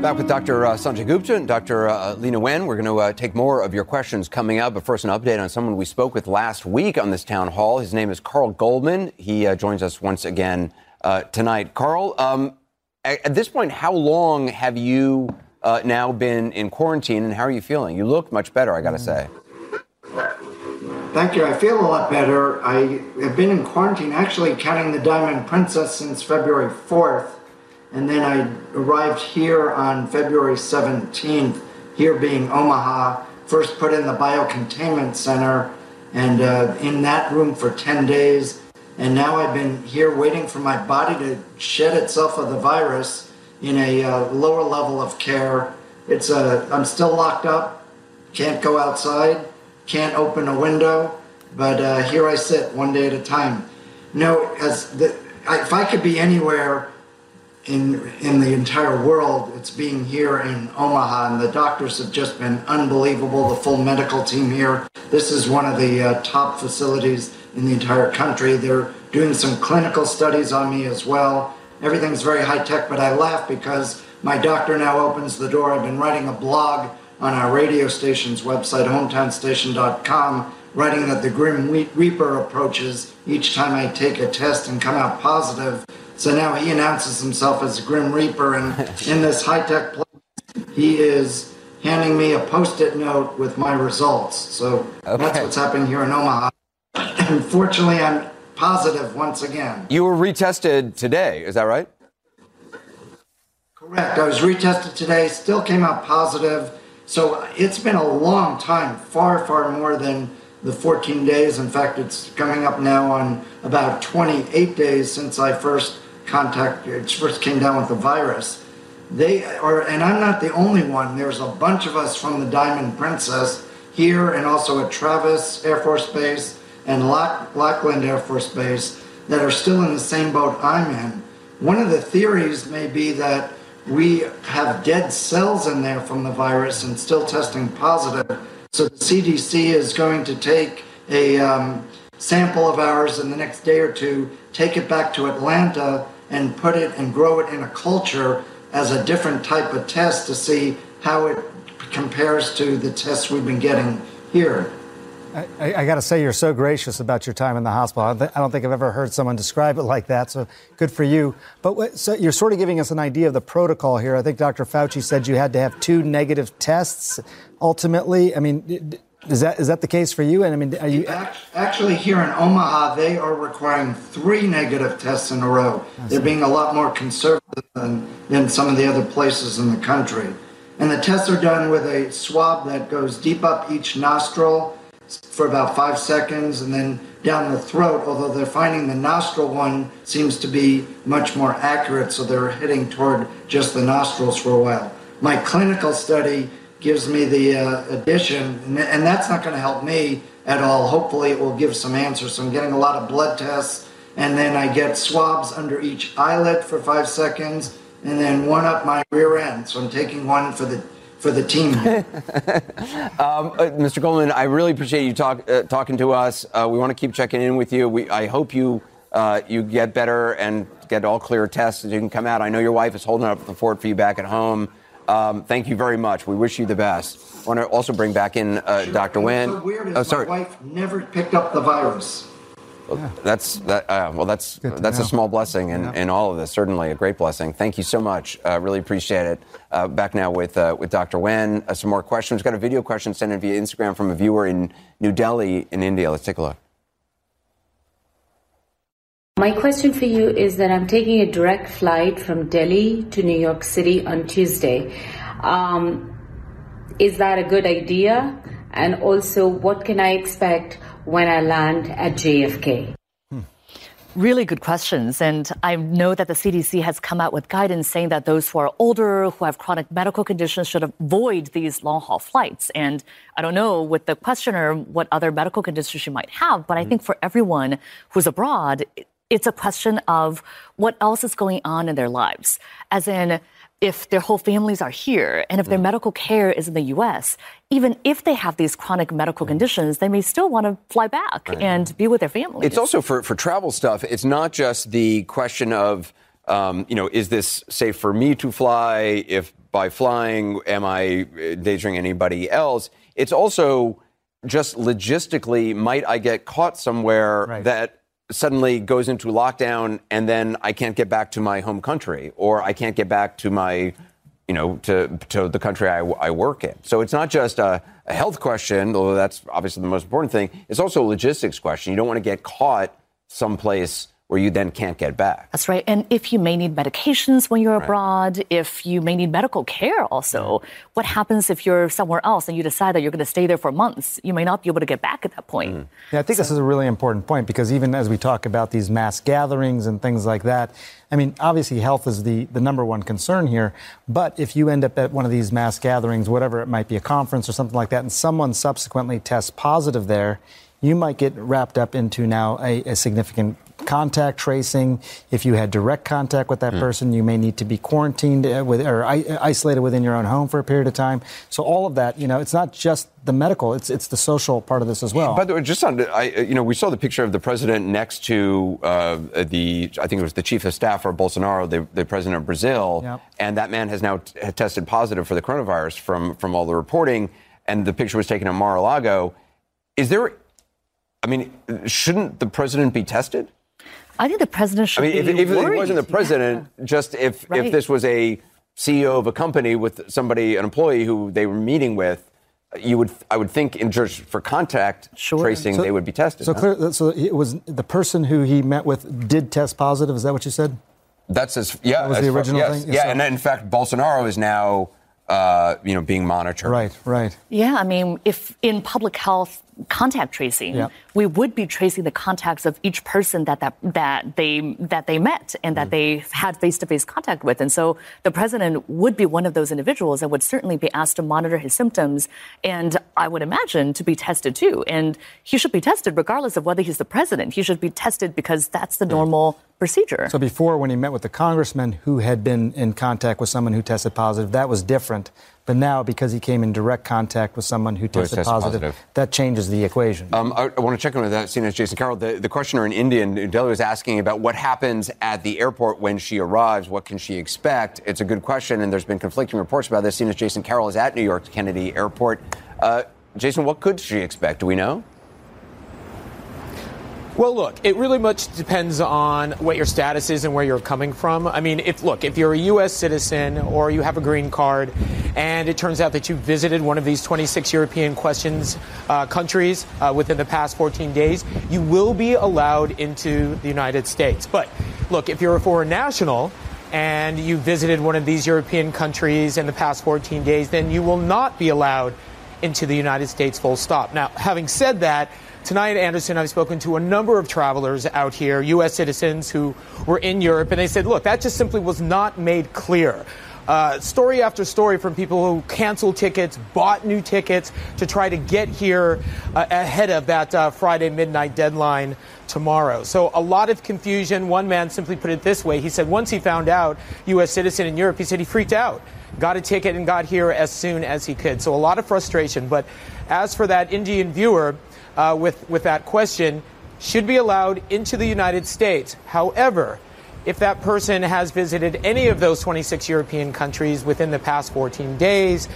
Back with Dr. Uh, Sanjay Gupta and Dr. Uh, Leana Wen. We're going to uh, take more of your questions coming up. But first, an update on someone we spoke with last week on this town hall. His name is Carl Goldman. He uh, joins us once again uh, tonight. Carl, um, at, at, this point, how long have you uh, now been in quarantine and how are you feeling? You look much better, I got to say. Thank you. I feel a lot better. I have been in quarantine, actually counting the Diamond Princess since February 4th. And then I arrived here on February 17th, here being Omaha, first put in the biocontainment center and uh, in that room for 10 days. And now I've been here waiting for my body to shed itself of the virus in a uh, lower level of care. It's a, I'm still locked up, can't go outside, can't open a window, but uh, here I sit one day at a time. No, as the, if I could be anywhere in in the entire world. It's being here in Omaha, and the doctors have just been unbelievable. The full medical team here. This is one of the uh, top facilities in the entire country. They're doing some clinical studies on me as well. Everything's very high tech, but I laugh because my doctor now opens the door. I've been writing a blog on our radio station's website, hometownstation.com, writing that the Grim Reaper approaches each time I take a test and come out positive so now he announces himself as a Grim Reaper, and in this high tech place, he is handing me a post it note with my results. So okay. that's what's happening here in Omaha. Unfortunately, I'm positive once again. You were retested today, is that right? Correct. I was retested today, still came out positive. So it's been a long time, far, far more than the 14 days. In fact, it's coming up now on about 28 days since I first contact first came down with the virus. They are, and I'm not the only one. There's a bunch of us from the Diamond Princess here, and also at Travis Air Force Base and Lackland Air Force Base that are still in the same boat I'm in. One of the theories may be that we have dead cells in there from the virus and still testing positive. So the CDC is going to take a um, sample of ours in the next day or two, take it back to Atlanta, and put it and grow it in a culture as a different type of test to see how it compares to the tests we've been getting here. I, I got to say, you're so gracious about your time in the hospital. I, th- I, don't think I've ever heard someone describe it like that. So good for you. But what, so you're sort of giving us an idea of the protocol here. I think Dr. Fauci said you had to have two negative tests ultimately. I mean, is that is that the case for you? And I mean, are you actually here in Omaha? They are requiring three negative tests in a row. They're being a lot more conservative than, than some of the other places in the country. And the tests are done with a swab that goes deep up each nostril for about five seconds, and then down the throat. Although they're finding the nostril one seems to be much more accurate, so they're heading toward just the nostrils for a while. My clinical study gives me the uh, addition, and that's not going to help me at all. Hopefully, it will give some answers. So I'm getting a lot of blood tests, and then I get swabs under each eyelid for five seconds, and then one up my rear end. So I'm taking one for the for the team. um, uh, Mr. Goldman, I really appreciate you talk, uh, talking to us. Uh, we want to keep checking in with you. We, I hope you uh, you get better and get all clear tests and you can come out. I know your wife is holding up the fort for you back at home. Um, thank you very much. We wish you the best. I want to also bring back in uh, Dr. Wen. So weird is oh, sorry. my wife never picked up the virus. That's that. Uh, well, that's that's a small blessing in, in all of this. Certainly a great blessing. Thank you so much. Uh, really appreciate it. Uh, back now with uh, with Dr. Wen. Uh, some more questions. Got a video question sent in via Instagram from a viewer in New Delhi in India. Let's take a look. My question for you is that I'm taking a direct flight from Delhi to New York City on Tuesday. Um, is that a good idea? And also, what can I expect when I land at JFK? Really good questions. And I know that the CDC has come out with guidance saying that those who are older, who have chronic medical conditions, should avoid these long haul flights. And I don't know with the questioner what other medical conditions she might have, but I think for everyone who's abroad, it's a question of what else is going on in their lives. As in, if their whole families are here and if their mm. medical care is in the US, even if they have these chronic medical mm. conditions, they may still want to fly back and be with their families. It's also for, for travel stuff. It's not just the question of, um, you know, is this safe for me to fly? If by flying, am I uh, endangering anybody else? It's also just logistically, might I get caught somewhere that suddenly goes into lockdown and then I can't get back to my home country or I can't get back to my, you know, to, to the country I, I work in. So it's not just a, a health question, although that's obviously the most important thing. It's also a logistics question. You don't want to get caught someplace where you then can't get back. That's right. And if you may need medications when you're abroad, if you may need medical care also, what happens if you're somewhere else and you decide that you're going to stay there for months? You may not be able to get back at that point. Mm. Yeah, I think this is a really important point because even as we talk about these mass gatherings and things like that, I mean, obviously health is the, the number one concern here. But if you end up at one of these mass gatherings, whatever it might be, a conference or something like that, and someone subsequently tests positive there, you might get wrapped up into now a, a significant contact tracing. If you had direct contact with that person, you may need to be quarantined uh, with, or isolated within your own home for a period of time. So all of that, you know, it's not just the medical; it's it's the social part of this as well. By the way, just on, I, you know, we saw the picture of the president next to uh, the, I think it was the chief of staff for Bolsonaro, the, the president of Brazil, Yep. and that man has now t- tested positive for the coronavirus from from all the reporting, and the picture was taken at Mar-a-Lago. Is there? I mean, shouldn't the president be tested? I think the president should I mean, if, be if he worried. wasn't the president, just if Right. if this was a CEO of a company with somebody, an employee who they were meeting with, you would, I would think, in just for contact tracing, So- they would be tested. So huh? clear. So it was the person who he met with did test positive. Is that what you said? That's as yeah. That was as the far- original yes, thing? Yeah, So- and in fact, Bolsonaro is now, uh, you know, being monitored. Right, right. Yeah, I mean, if in public health contact tracing, Yeah. we would be tracing the contacts of each person that that, that they that they met and that mm. they had face-to-face contact with, and so the president would be one of those individuals and would certainly be asked to monitor his symptoms, and I would imagine to be tested too. And he should be tested regardless of whether he's the president. He should be tested because that's the normal procedure. So before, when he met with the congressman who had been in contact with someone who tested positive, that was different. But now, because he came in direct contact with someone who Who tested, tested positive, positive. that changes the equation. Um, I, I want to check in with that. CNN's Jason Carroll. The, the questioner in India, in New Delhi, was asking about what happens at the airport when she arrives. What can she expect? It's a good question, and there's been conflicting reports about this. CNN's Jason Carroll is at New York Kennedy Airport. Uh, Jason, what could she expect? Do we know? Well, look, it really much depends on what your status is and where you're coming from. I mean, if look, if you're a U.S. citizen or you have a green card, and it turns out that you visited one of these 26 European questions uh, countries uh, within the past 14 days, you will be allowed into the United States. But look, if you're a foreign national and you visited one of these European countries in the past 14 days, then you will not be allowed into the United States full stop. Now, having said that, tonight, Anderson, I've spoken to a number of travelers out here, U.S. citizens who were in Europe, and they said, look, that just simply was not made clear. Uh, story after story from people who canceled tickets, bought new tickets to try to get here uh, ahead of that uh, Friday midnight deadline tomorrow. So a lot of confusion. One man simply put it this way. He said once he found out U.S. citizen in Europe, he said he freaked out, got a ticket and got here as soon as he could. So a lot of frustration. But as for that Indian viewer uh, with, with that question, should be allowed into the United States. However, if that person has visited any of those 26 European countries within the past 14 days,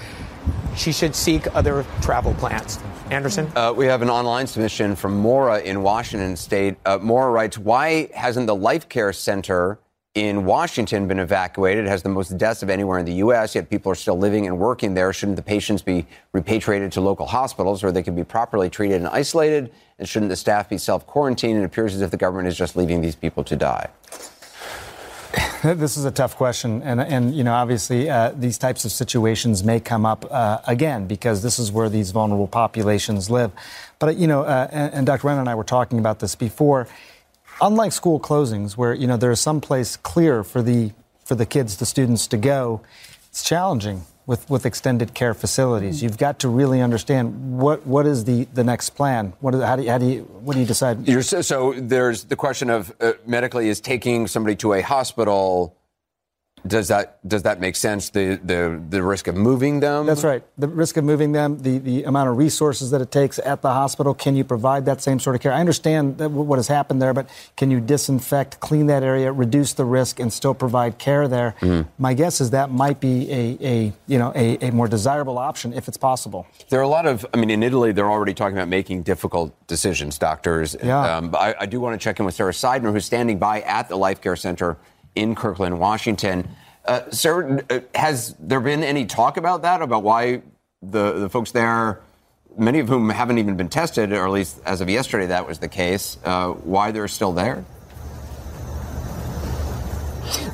she should seek other travel plans. Anderson? Uh, we have an online submission from Mora in Washington State. Uh, Maura writes, Why hasn't the Life Care Center in Washington been evacuated? It has the most deaths of anywhere in the U.S., yet people are still living and working there. Shouldn't the patients be repatriated to local hospitals where they can be properly treated and isolated? And shouldn't the staff be self quarantined? It appears as if the government is just leaving these people to die. This is a tough question, and and you know obviously uh, these types of situations may come up uh, again because this is where these vulnerable populations live. But you know, uh, and, and Dr. Wen and I were talking about this before. Unlike school closings, where you know there is some place clear for the for the kids, the students to go, it's challenging with, with extended care facilities. You've got to really understand what, what is the, the next plan. What is, how do you, how do you what do you decide? You're, so, there's the question of uh, medically is taking somebody to a hospital does that does that make sense? The the the risk of moving them. That's right. The risk of moving them, the the amount of resources that it takes at the hospital. Can you provide that same sort of care? I understand what has happened there, but can you disinfect, clean that area, reduce the risk, and still provide care there? Mm. My guess is that might be a, a you know a, a more desirable option if it's possible. There are a lot of. I mean, in Italy, they're already talking about making difficult decisions. Doctors. Yeah. Um, I, I do want to check in with Sara Sidner, who's standing by at the Life Care Center in Kirkland, Washington. Uh, sir, uh, has there been any talk about that? About why the, the folks there, many of whom haven't even been tested, or at least as of yesterday, that was the case, uh, why they're still there?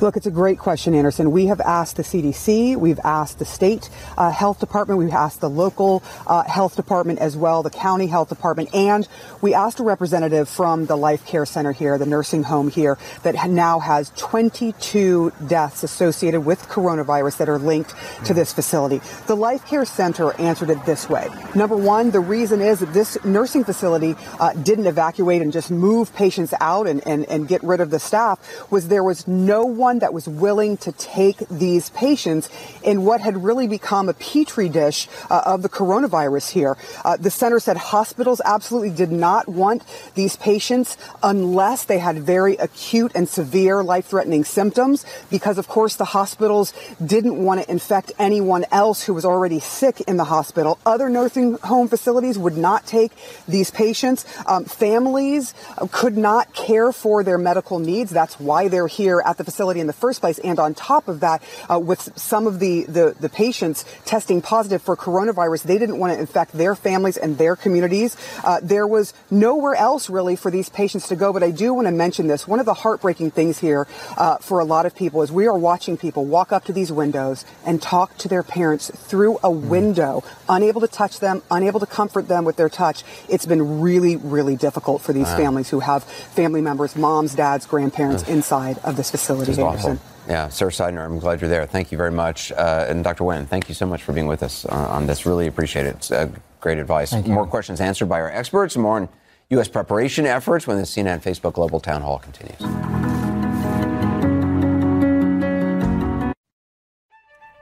Look, it's a great question, Anderson. We have asked the CDC, we've asked the state uh, health department, we've asked the local uh, health department as well, the county health department, and we asked a representative from the Life Care Center here, the nursing home here, that now has 22 deaths associated with coronavirus that are linked to this facility. The Life Care Center answered it this way. Number one, the reason is that this nursing facility uh, didn't evacuate and just move patients out and, and, and get rid of the staff was there was no one that was willing to take these patients in what had really become a petri dish uh, of the coronavirus here. Uh, the center said hospitals absolutely did not want these patients unless they had very acute and severe life threatening symptoms, because of course the hospitals didn't want to infect anyone else who was already sick in the hospital. Other nursing home facilities would not take these patients. Um, families could not care for their medical needs. That's why they're here at the facility in the first place. And on top of that, uh, with some of the, the, the, patients testing positive for coronavirus, they didn't want to infect their families and their communities. Uh, there was nowhere else really for these patients to go. But I do want to mention this. One of the heartbreaking things here uh, for a lot of people is we are watching people walk up to these windows and talk to their parents through a hmm. window, unable to touch them, unable to comfort them with their touch. It's been really, really difficult for these wow. families who have family members, moms, dads, grandparents inside of this facility. Awful. Yeah, Sir Sidner, I'm glad you're there. Thank you very much. Uh, and Dr. Wen, thank you so much for being with us uh, on this. Really appreciate it. It's uh, great advice. More questions answered by our experts, more on U.S. preparation efforts when the CNN Facebook Global Town Hall continues.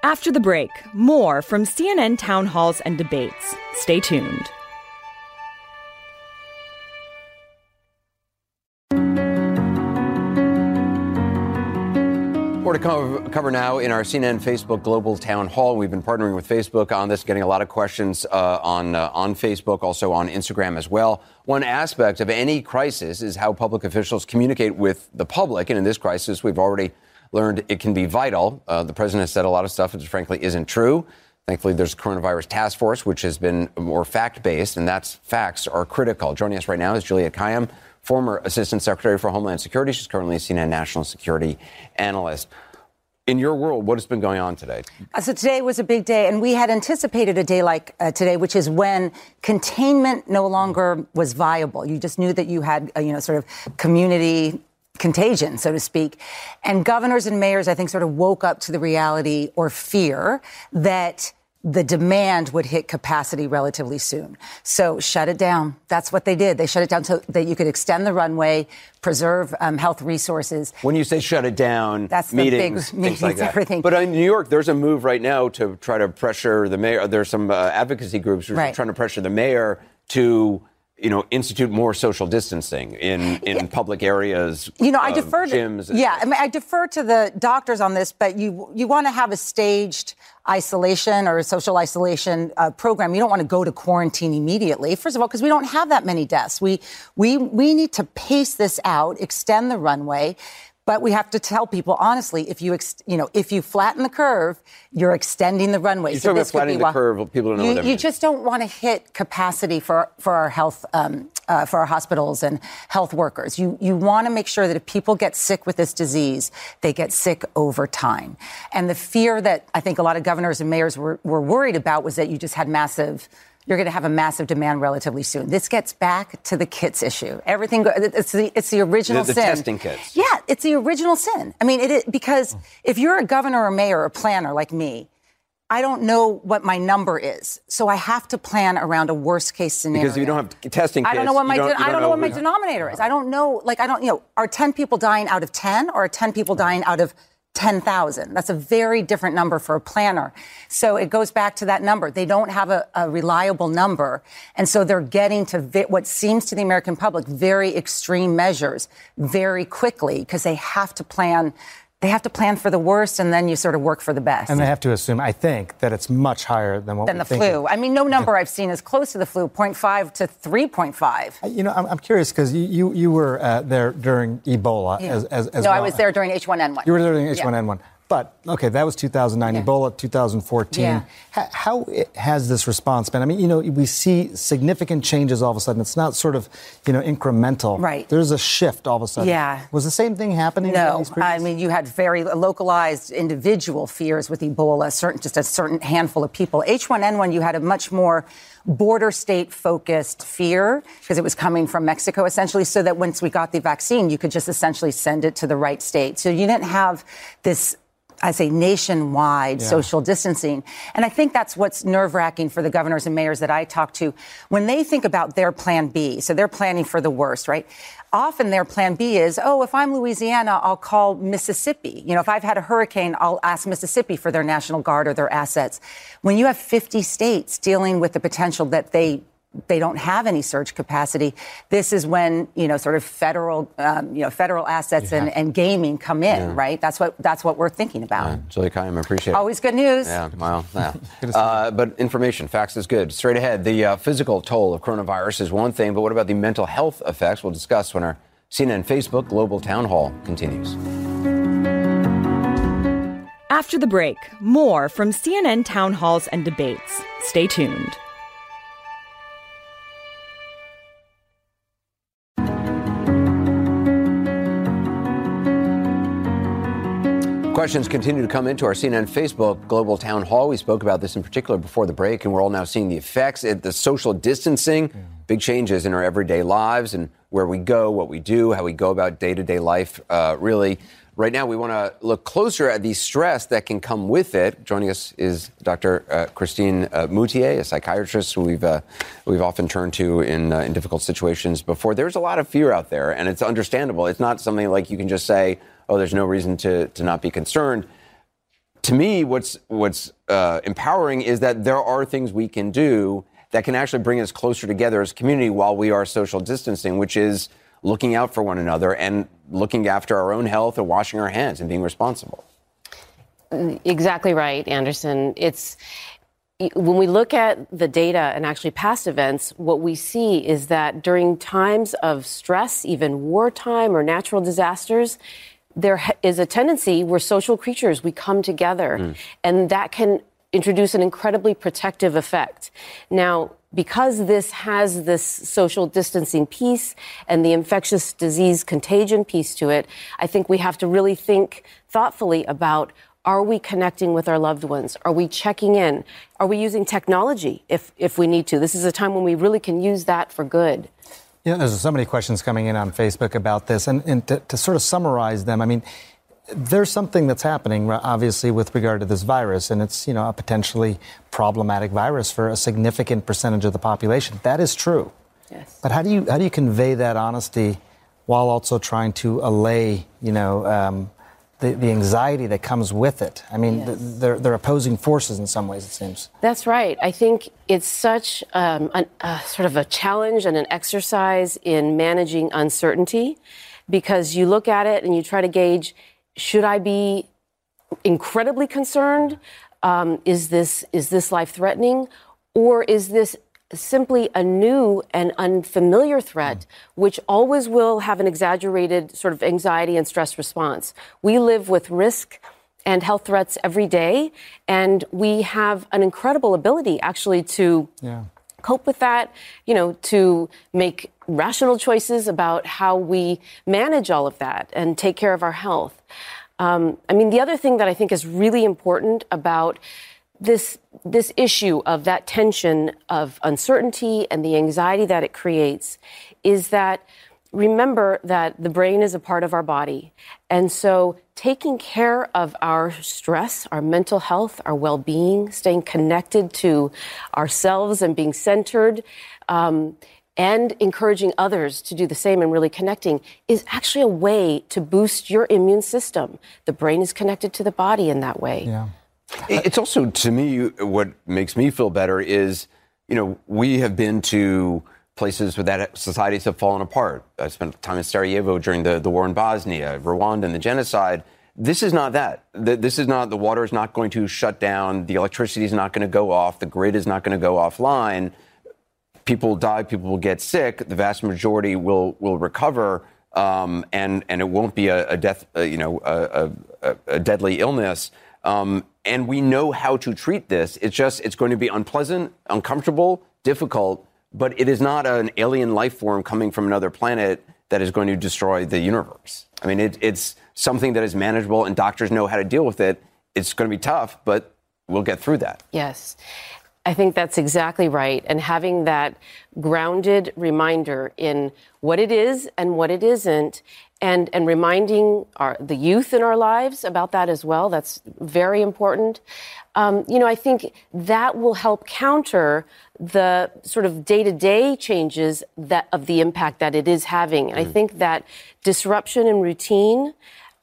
After the break, more from CNN town halls and debates. Stay tuned. More to cover now in our CNN Facebook Global Town Hall. We've been partnering with Facebook on this, getting a lot of questions uh, on uh, on Facebook, also on Instagram as well. One aspect of any crisis is how public officials communicate with the public, and in this crisis, we've already learned it can be vital. Uh, the president has said a lot of stuff that frankly isn't true. Thankfully, there's a coronavirus task force, which has been more fact based, and that's facts are critical. Joining us right now is Juliette Kayyem former Assistant Secretary for Homeland Security. She's currently a CNN national security analyst. In your world, what has been going on today? Uh, so today was a big day, and we had anticipated a day like uh, today, which is when containment no longer was viable. You just knew that you had, uh, you know, sort of community contagion, so to speak. And governors and mayors, I think, sort of woke up to the reality or fear that the demand would hit capacity relatively soon. So shut it down. That's what they did. They shut it down so that you could extend the runway, preserve um, health resources. When you say shut it down, that's meetings, the big meetings, like that. everything. But in New York, there's a move right now to try to pressure the mayor. There's some uh, advocacy groups who are right. trying to pressure the mayor to you know, institute more social distancing in, in yeah. public areas. You know, I uh, defer gyms. To, yeah, I mean, I defer to the doctors on this, but you you want to have a staged isolation or social isolation uh, program, you don't want to go to quarantine immediately. First of all, because we don't have that many deaths. We, we, we need to pace this out, extend the runway. But we have to tell people honestly, if you ex- you know if you flatten the curve, you're extending the runway. You're so talking this about flattening the curve. People don't know you, what that you means. just don't want to hit capacity for for our health um, uh, for our hospitals and health workers. You you want to make sure that if people get sick with this disease, they get sick over time. And the fear that I think a lot of governors and mayors were, were worried about was that you just had massive. You're going to have a massive demand relatively soon. This gets back to the kits issue. Everything. It's the it's the original the, the sin. testing kits. Yeah, it's the original sin. I mean, it is because if you're a governor or mayor or planner like me, I don't know what my number is, so I have to plan around a worst case scenario. Because if you don't have testing kits, I don't know what my don't, de- I don't know what my denominator is. I don't know. Like I don't. You know, are ten people dying out of ten, or are ten people dying out of ten thousand? That's a very different number for a planner. So it goes back to that number. They don't have a, a reliable number, and so they're getting to vi- what seems to the American public very extreme measures very quickly because they have to plan. They have to plan for the worst, and then you sort of work for the best. And they have to assume, I think, that it's much higher than what than the think. flu. I mean, no number I've seen is close to the flu, 0.5 to 3.5. You know, I'm, I'm curious because you, you, you were uh, there during Ebola Yeah. as, as, as no, well. I was there during H1N1. You were there during H1N1. Yeah. H1N1. But, okay, that was 2009, Ebola 2014. Yeah. How, how has this response been? I mean, you know, we see significant changes all of a sudden. It's not sort of, you know, incremental. Right. There's a shift all of a sudden. Yeah. Was the same thing happening? No, I mean you had very localized individual fears with Ebola, certain just a certain handful of people. H1N1, you had a much more border state focused fear because it was coming from Mexico essentially, so that once we got the vaccine, you could just essentially send it to the right state. So you didn't have this. I say nationwide Yeah. social distancing. And I think that's what's nerve wracking for the governors and mayors that I talk to when they think about their plan B. So they're planning for the worst, right? Often their plan B is, oh, if I'm Louisiana, I'll call Mississippi. You know, if I've had a hurricane, I'll ask Mississippi for their National Guard or their assets. When you have 50 states dealing with the potential that they they don't have any surge capacity. This is when you know, sort of federal, um, you know, federal assets and, and gaming come in, Yeah. right? That's what that's what we're thinking about. Julie Kayyem, I appreciate it. Always good news. Yeah, well, yeah. uh, but information, facts is good. Straight ahead, the uh, physical toll of coronavirus is one thing, but what about the mental health effects? We'll discuss when our CNN Facebook Global Town Hall continues. After the break, more from CNN town halls and debates. Stay tuned. Questions continue to come into our CNN Facebook Global Town Hall. We spoke about this in particular before the break, and we're all now seeing the effects, it- the social distancing, big changes in our everyday lives and where we go, what we do, how we go about day to day life. Uh, really, right now, we want to look closer at the stress that can come with it. Joining us is Dr. Uh, Christine uh, Moutier, a psychiatrist who we've uh, we've often turned to in uh, in difficult situations before. There's a lot of fear out there, and it's understandable. It's not something like you can just say, "Oh, there's no reason to to not be concerned." to me, what's what's uh, empowering is that there are things we can do that can actually bring us closer together as a community while we are social distancing, which is looking out for one another and looking after our own health and washing our hands and being responsible. Exactly right, Anderson. It's when we look at the data and actually past events, what we see is that during times of stress, even wartime or natural disasters, there is a tendency we're social creatures, we come together, hmm. and that can introduce an incredibly protective effect. Now, because this has this social distancing piece and the infectious disease contagion piece to it, I think we have to really think thoughtfully about are we connecting with our loved ones? Are we checking in? Are we using technology if, if we need to? This is a time when we really can use that for good. You know, there's so many questions coming in on Facebook about this, and, and to, to sort of summarize them, I mean, there's something that's happening, obviously, with regard to this virus, and it's you know a potentially problematic virus for a significant percentage of the population. That is true. Yes. But how do you how do you convey that honesty while also trying to allay you know um, the, the anxiety that comes with it? I mean, th- they're they're opposing forces in some ways. It seems. That's right. I think it's such um, an, a sort of a challenge and an exercise in managing uncertainty because you look at it and you try to gauge should I be incredibly concerned Um, is this is this life threatening, or is this simply a new and unfamiliar threat, which always will have an exaggerated sort of anxiety and stress response? We live with risk and health threats every day, and we have an incredible ability actually to. Yeah cope with that, you know, to make rational choices about how we manage all of that and take care of our health. Um, I mean, the other thing that I think is really important about this this issue of that tension of uncertainty and the anxiety that it creates is that remember that the brain is a part of our body. And so taking care of our stress, our mental health, our well being, staying connected to ourselves and being centered, um, and encouraging others to do the same and really connecting is actually a way to boost your immune system. The brain is connected to the body in that way. Yeah. It's also, to me, what makes me feel better is, you know, we have been to places where that societies have fallen apart. I spent time in Sarajevo during the, the war in Bosnia, Rwanda, and the genocide. This is not that. This is not, the water is not going to shut down. The electricity is not going to go off. The grid is not going to go offline. People die. People will get sick. The vast majority will, will recover. Um, and, and it won't be a, a death, uh, you know, a, a, a deadly illness. Um, and we know how to treat this. It's just, it's going to be unpleasant, uncomfortable, difficult but it is not an alien life form coming from another planet that is going to destroy the universe. I mean, it, it's something that is manageable, and doctors know how to deal with it. It's going to be tough, but we'll get through that. Yes. I think that's exactly right. And having that grounded reminder in what it is and what it isn't, and, and reminding our, the youth in our lives about that as well, that's very important. Um, you know, I think that will help counter the sort of day to day changes that of the impact that it is having. Mm-hmm. I think that disruption in routine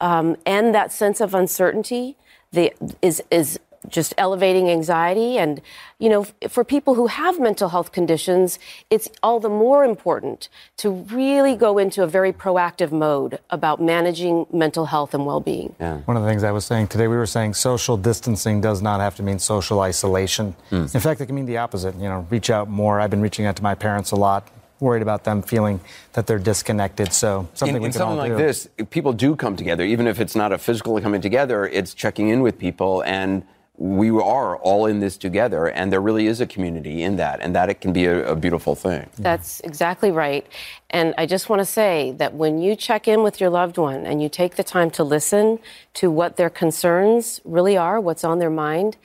um, and that sense of uncertainty the, is is just elevating anxiety. And, you know, for people who have mental health conditions, it's all the more important to really go into a very proactive mode about managing mental health and well being. Yeah. One of the things I was saying today, we were saying social distancing does not have to mean social isolation. Mm. In fact, it can mean the opposite. You know, reach out more. I've been reaching out to my parents a lot worried about them feeling that they're disconnected. So something in, in can something all like do. this, people do come together, even if it's not a physical coming together. It's checking in with people and we are all in this together, and there really is a community in that, and that it can be a, a beautiful thing. That's exactly right. And I just want to say that when you check in with your loved one and you take the time to listen to what their concerns really are, what's on their mind,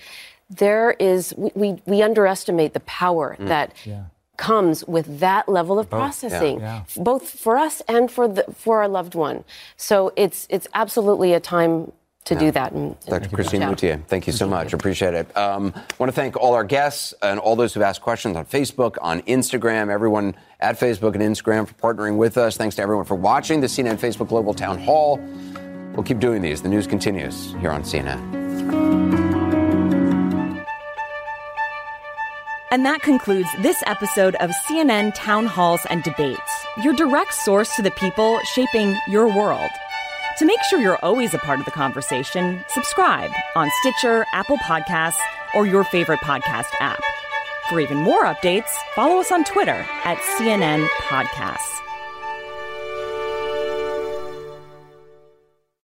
there is, we, we, we underestimate the power mm. that. Yeah comes with that level of both. processing, yeah, yeah. both for us and for the for our loved one. So it's it's absolutely a time to yeah. do that. And, Dr. Christine Moutier, thank you so much. Appreciate it. Um, want to thank all our guests and all those who've asked questions on Facebook, on Instagram, everyone at Facebook and Instagram for partnering with us. Thanks to everyone for watching the CNN Facebook Global Town Hall. We'll keep doing these. The news continues here on CNN. And that concludes this episode of CNN Town Halls and Debates, your direct source to the people shaping your world. To make sure you're always a part of the conversation, subscribe on Stitcher, Apple Podcasts, or your favorite podcast app. For even more updates, follow us on Twitter at CNN Podcasts.